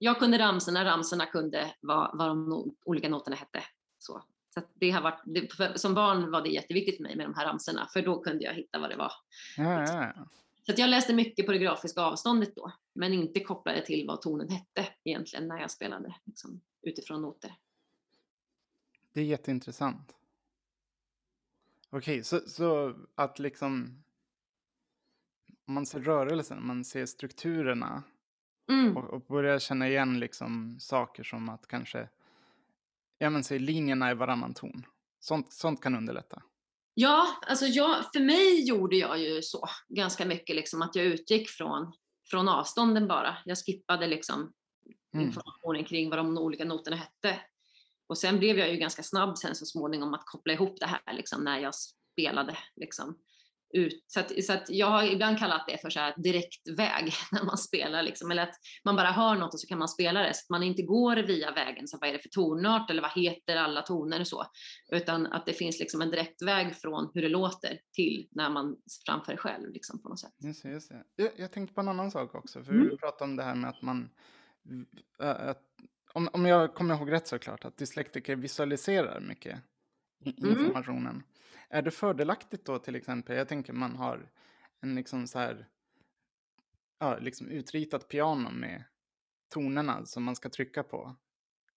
jag kunde ramsorna, ramsorna kunde vad, vad de no olika noterna hette. Så, så det har varit, det, för, som barn var det jätteviktigt för mig med de här ramsorna, för då kunde jag hitta vad det var. Ja, ja, ja. Så jag läste mycket på det grafiska avståndet då, men inte kopplade till vad tonen hette egentligen när jag spelade liksom, utifrån noter. Det är jätteintressant. Okej, så, så att liksom om man ser rörelsen, man ser strukturerna Mm. och, och börjar känna igen liksom saker som att kanske, ja men säg linjerna i varannan ton. Sånt, sånt kan underlätta. Ja, alltså jag, för mig gjorde jag ju så ganska mycket, liksom, att jag utgick från, från avstånden bara. Jag skippade liksom Mm. informationen kring vad de olika noterna hette. Och sen blev jag ju ganska snabb sen så småningom att koppla ihop det här liksom, när jag spelade. Liksom, ut. Så, att, så att jag har ibland kallat det för så här direktväg när man spelar. Liksom, eller att man bara hör något och så kan man spela det. Så att man inte går via vägen, så vad är det för tonart eller vad heter alla toner och så. Utan att det finns liksom en direktväg från hur det låter till när man framför själv liksom, på något sätt. Just det, just det. Jag, jag tänkte på en annan sak också, för Mm. vi pratade om det här med att man, att, om, om jag kommer ihåg rätt såklart, att dyslektiker visualiserar mycket i- Mm. Är det fördelaktigt då till exempel, jag tänker man har en liksom så här, ja, liksom utritat piano med tonerna som man ska trycka på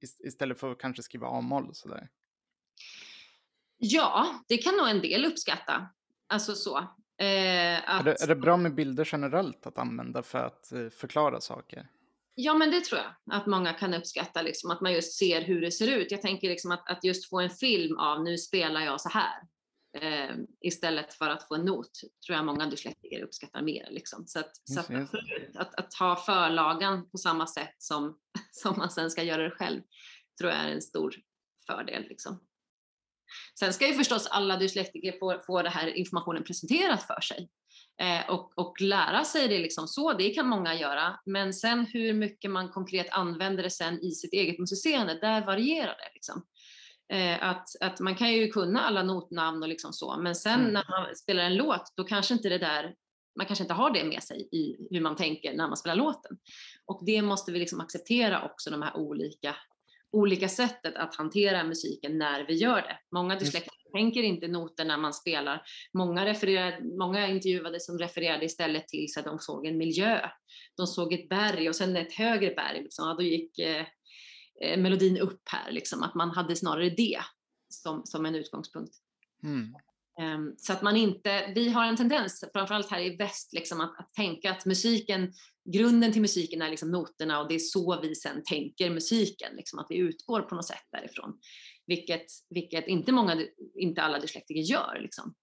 ist- istället för att kanske skriva A-moll och sådär. Ja, det kan nog en del uppskatta. Alltså så. Eh, Är att, det, är det bra med bilder generellt att använda för att eh, förklara saker? Ja, men det tror jag att många kan uppskatta, liksom, att man just ser hur det ser ut. Jag tänker liksom att, att just få en film av nu spelar jag så här eh, istället för att få en not tror jag många dyslektiker uppskattar mer. Liksom. Så, att, så att, att, att ha förlagan på samma sätt som, som man sen ska göra det själv tror jag är en stor fördel. Liksom. Sen ska ju förstås alla dyslektiker få, få den här informationen presenterat för sig. Eh, och, och lära sig det liksom så, det kan många göra. Men sen hur mycket man konkret använder det sen i sitt eget musicerande, där varierar det. Liksom. Eh, att, att man kan ju kunna alla notnamn och liksom så, men sen Mm. när man spelar en låt, då kanske inte det där man kanske inte har det med sig i hur man tänker när man spelar låten. Och det måste vi liksom acceptera också, de här olika, olika sättet att hantera musiken när vi gör det. Många dyslektiker tänker inte noter när man spelar. Många, refererade, många intervjuade som refererade istället till så att de såg en miljö. De såg ett berg och sen ett högre berg. Liksom. Ja, då gick eh, melodin upp här, liksom. att man hade snarare det som, som en utgångspunkt. Mm. Ehm, Så att man inte, vi har en tendens, framförallt här i väst, liksom att, att tänka att musiken, grunden till musiken är liksom noterna och det är så vi sen tänker musiken, liksom att vi utgår på något sätt därifrån. Vilket, vilket inte, många, inte alla dyslektiker gör, liksom.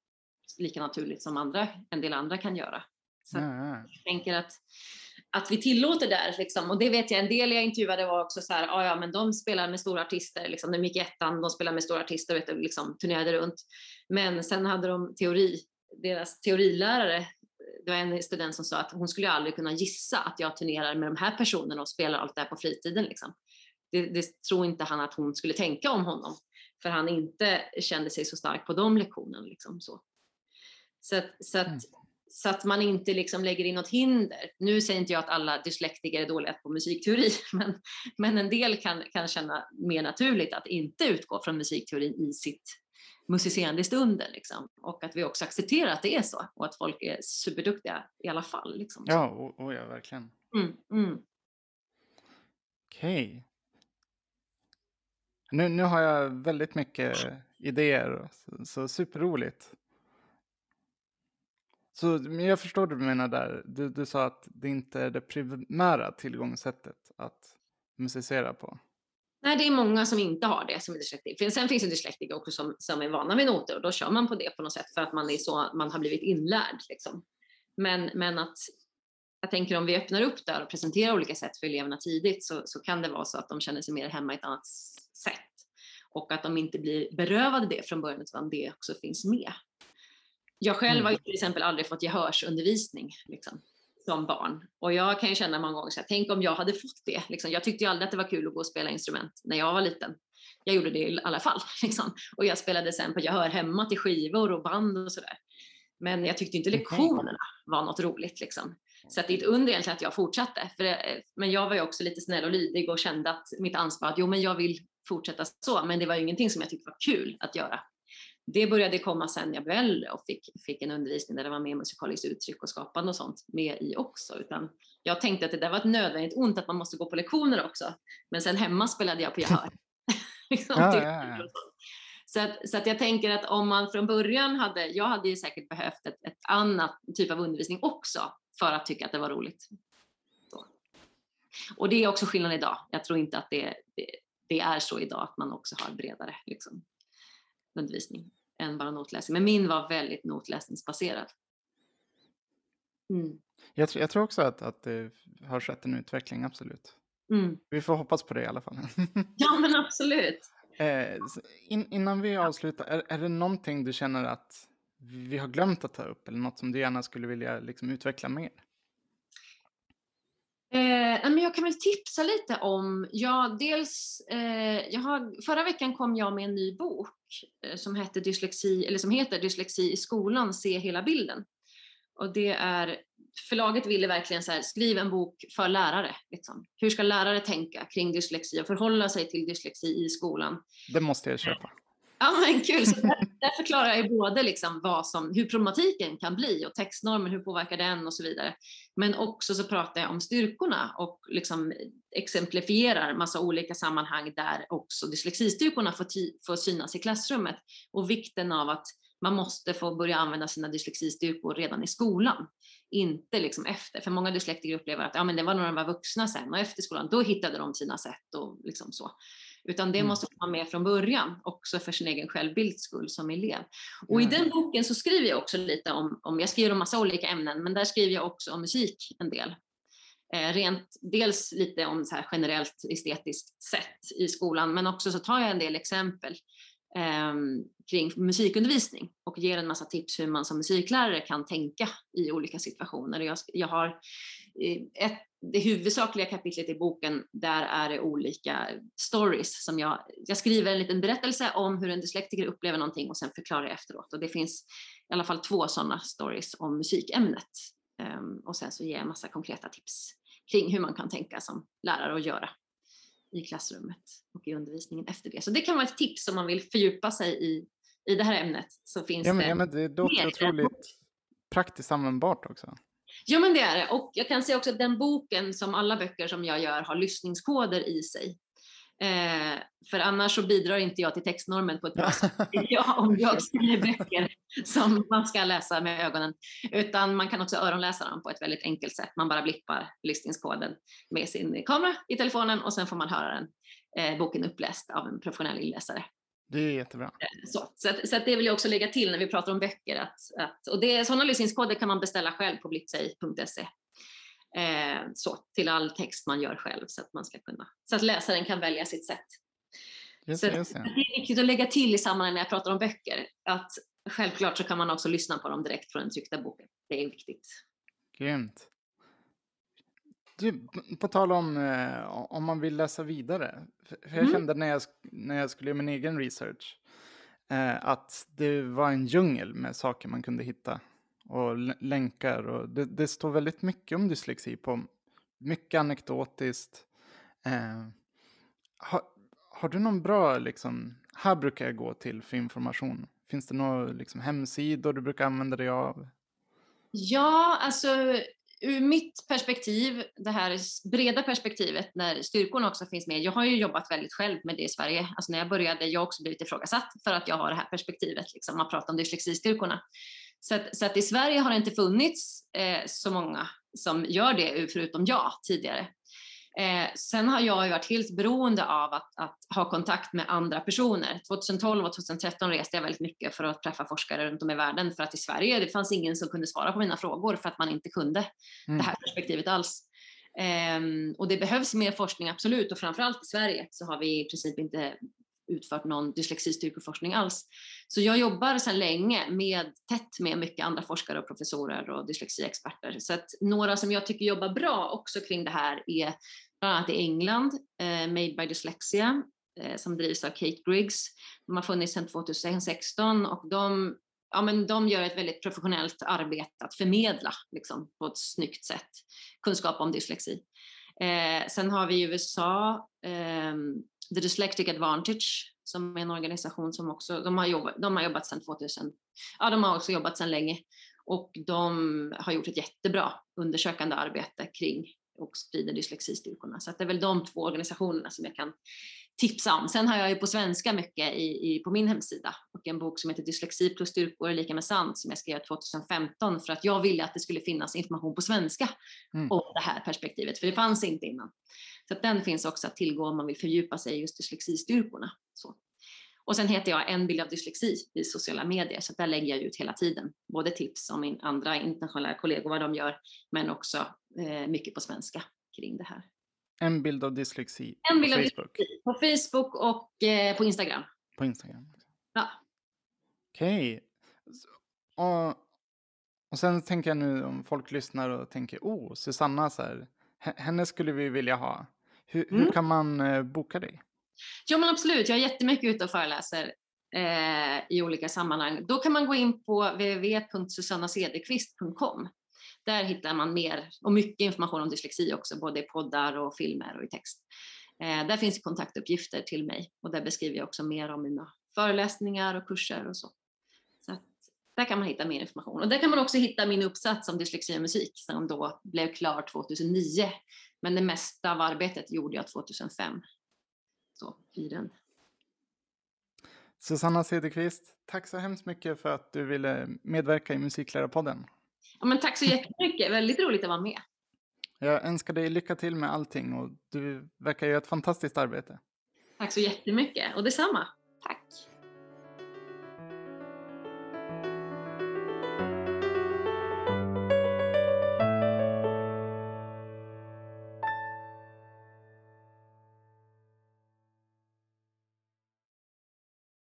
lika naturligt som andra, en del andra kan göra. Så ja. jag tänker att, att vi tillåter där. Liksom. Och det vet jag, en del jag intervjuade var också så här, ah, ja men de spelar med stora artister, liksom. de gick i ettan, de spelar med stora artister, och liksom, turnerade runt. Men sen hade de teori, deras teorilärare, det var en student som sa att hon skulle aldrig kunna gissa att jag turnerar med de här personerna och spelar allt det här på fritiden. Liksom. Det, det tror inte han att hon skulle tänka om honom, för han inte kände sig så stark på de lektionerna. Liksom, så. Så, så att, mm så att man inte liksom lägger in något hinder. Nu säger inte jag att alla dyslektiker är dåliga på musikteori, men, men en del kan, kan känna mer naturligt att inte utgå från musikteorin i sitt musicerande i stunden. Liksom. Och att vi också accepterar att det är så och att folk är superduktiga i alla fall. Liksom. Ja, och, och ja, verkligen. Mm, mm. Okej. Okay. Nu, nu har jag väldigt mycket idéer, så, så superroligt. Så, jag förstår det du menar där. Du, du sa att det inte är det primära tillgångssättet att musicera på. Nej, det är många som inte har det som är dyslektiker. Sen finns det dyslektiker också som, som är vana vid noter och då kör man på det på något sätt för att man, är så, man har blivit inlärd. Liksom. Men, men att jag tänker om vi öppnar upp där och presenterar olika sätt för eleverna tidigt så, så kan det vara så att de känner sig mer hemma i ett annat sätt och att de inte blir berövade det från början utan det också finns med. Jag själv mm. har till exempel aldrig fått gehörsundervisning liksom, som barn. Och jag kan ju känna många gånger så här, tänk om jag hade fått det. Liksom. Jag tyckte ju aldrig att det var kul att gå och spela instrument när jag var liten. Jag gjorde det i alla fall. Liksom. Och jag spelade sen på gehör hemma till skivor och band och sådär. Men jag tyckte inte lektionerna var något roligt. Liksom. Så att det är ett under egentligen att jag fortsatte. Det, men jag var ju också lite snäll och lydig och kände att mitt ansvar att jo men jag vill fortsätta så. Men det var ju ingenting som jag tyckte var kul att göra det började komma sen jag blev äldre och fick, fick en undervisning där det var mer musikaliskt uttryck och skapande och sånt med i också. Utan jag tänkte att det där var ett nödvändigt ont att man måste gå på lektioner också. Men sen hemma spelade jag på gehör. liksom, ja, ja, ja. Så, att, så att jag tänker att om man från början hade, jag hade ju säkert behövt ett, ett annat typ av undervisning också för att tycka att det var roligt. Så. Och det är också skillnad idag. Jag tror inte att det, det, det är så idag att man också har bredare liksom, undervisning än bara notläsning. Men min var väldigt notläsningsbaserad. Mm. Jag, tror, jag tror också att, att det har skett en utveckling, absolut. Mm. Vi får hoppas på det i alla fall. ja, men absolut. Eh, in, innan vi avslutar, är, är det någonting du känner att vi har glömt att ta upp eller något som du gärna skulle vilja liksom, utveckla mer? Eh, men jag kan väl tipsa lite om, ja, dels, eh, jag har, förra veckan kom jag med en ny bok som, hette dyslexi, eller som heter Dyslexi i skolan, se hela bilden. Och det är, förlaget ville verkligen så här, skriv en bok för lärare. Liksom. Hur ska lärare tänka kring dyslexi och förhålla sig till dyslexi i skolan? Det måste jag köpa. Ja men kul, så där, där förklarar jag både liksom vad som, hur problematiken kan bli och textnormen, hur påverkar den och så vidare. Men också så pratar jag om styrkorna och liksom exemplifierar massa olika sammanhang där också dyslexistyrkorna får, får synas i klassrummet och vikten av att man måste få börja använda sina dyslexistyrkor redan i skolan, inte liksom efter. För många dyslektiker upplever att ja, men det var när de var vuxna sen och efter skolan, då hittade de sina sätt och liksom så. Utan det mm. måste vara med från början, också för sin egen självbilds skull som elev. Och mm. i den boken så skriver jag också lite om, om, jag skriver om massa olika ämnen, men där skriver jag också om musik en del. Eh, rent, dels lite om så här generellt estetiskt sätt i skolan, men också så tar jag en del exempel Ehm, kring musikundervisning och ger en massa tips hur man som musiklärare kan tänka i olika situationer. Jag, jag har ett det huvudsakliga kapitlet i boken, där är det olika stories som jag, jag skriver en liten berättelse om hur en dyslektiker upplever någonting och sen förklarar jag efteråt. Och det finns i alla fall två sådana stories om musikämnet. Ehm, och sen så ger jag massa konkreta tips kring hur man kan tänka som lärare och göra i klassrummet och i undervisningen efter det. Så det kan vara ett tips om man vill fördjupa sig i, i det här ämnet. Så finns ja, men, det, ja, men det låter otroligt praktiskt användbart också. Ja men det är det. Och jag kan säga också att den boken, som alla böcker som jag gör, har lyssningskoder i sig. Eh, för annars så bidrar inte jag till textnormen på ett bra sätt ja, om jag skriver böcker som man ska läsa med ögonen. Utan man kan också öronläsa dem på ett väldigt enkelt sätt. Man bara blippar lyssningskoden med sin kamera i telefonen och sen får man höra den, eh, boken uppläst av en professionell inläsare. Det är jättebra. Eh, så, så, att, så att det vill jag också lägga till när vi pratar om böcker. Att, att, och det, sådana lyssningskoder kan man beställa själv på blipsej.se. eh, så, till all text man gör själv så att, man ska kunna, så att läsaren kan välja sitt sätt. Just Så det, just det. det är viktigt att lägga till i sammanhang när jag pratar om böcker att självklart så kan man också lyssna på dem direkt från den tryckta boken. Det är viktigt. Grymt. Du, på tal om eh, om man vill läsa vidare. För jag Mm. kände när jag, när jag skulle göra min egen research eh, att det var en djungel med saker man kunde hitta. Och länkar. Och det, det står väldigt mycket om dyslexi på mycket anekdotiskt. Eh, har, har du någon bra, liksom, här brukar jag gå till för information? Finns det några liksom, hemsidor du brukar använda dig av? Ja, alltså ur mitt perspektiv, det här breda perspektivet när styrkorna också finns med. Jag har ju jobbat väldigt själv med det i Sverige. Alltså när jag började, jag har också blivit ifrågasatt för att jag har det här perspektivet, liksom, man pratar om dyslexistyrkorna. Så att, så att i Sverige har det inte funnits eh, så många som gör det, förutom jag tidigare. Eh, sen har jag ju varit helt beroende av att, att, ha kontakt med andra personer. 2012 och 2013 reste jag väldigt mycket för att träffa forskare runt om i världen för att i Sverige det fanns ingen som kunde svara på mina frågor för att man inte kunde Mm. det här perspektivet alls. Ehm, och det behövs mer forskning, absolut, och framförallt i Sverige så har vi i princip inte utfört någon dyslexistyrkeforskning alls. Så jag jobbar sedan länge med, tätt med mycket andra forskare och professorer och dyslexiexperter. Så att några som jag tycker jobbar bra också kring det här är Eh, bland annat i England, eh, Made by Dyslexia, eh, som drivs av Kate Griggs. De har funnits sedan 2016 och de, ja, men de gör ett väldigt professionellt arbete att förmedla liksom, på ett snyggt sätt kunskap om dyslexi. Eh, sen har vi i USA eh, The Dyslexic Advantage som är en organisation som också, de har jobbat, de har jobbat sedan 2000, ja de har också jobbat sedan länge och de har gjort ett jättebra undersökande arbete kring och sprider dyslexistyrkorna. Så det är väl de två organisationerna som jag kan tipsa om. Sen har jag ju på svenska mycket i, i, på min hemsida och en bok som heter Dyslexi plus styrkor är lika med sant som jag skrev 2015 för att jag ville att det skulle finnas information på svenska Mm. om det här perspektivet, för det fanns inte innan. Så den finns också att tillgå om man vill fördjupa sig i just dyslexistyrkorna. Så. Och sen heter jag En bild av dyslexi i sociala medier, så där lägger jag ut hela tiden både tips om min andra internationella kollegor, vad de gör, men också eh, mycket på svenska kring det här. En bild av dyslexi En bild på Facebook. dyslexi på Facebook och eh, på Instagram. På Instagram. Ja. Okej. S- Och, och sen tänker jag nu om folk lyssnar och tänker, oh, Susanna, så här, henne skulle vi vilja ha. Hur, hur Mm. kan man eh, boka dig? Ja men absolut, jag är jättemycket ute och föreläser eh, i olika sammanhang. Då kan man gå in på www.susannacederqvist.com. Där hittar man mer och mycket information om dyslexi också, både i poddar och filmer och i text. Eh, där finns kontaktuppgifter till mig och där beskriver jag också mer om mina föreläsningar och kurser och så. så att, där kan man hitta mer information. Och där kan man också hitta min uppsats om dyslexi och musik som då blev klar 2009. Men det mesta av arbetet gjorde jag 2005. Så i den. Susanna Cederqvist, tack så hemskt mycket för att du ville medverka i Musiklärarpodden. Ja, men tack så jättemycket, väldigt roligt att vara med. Jag önskar dig lycka till med allting och du verkar göra ett fantastiskt arbete. Tack så jättemycket och detsamma.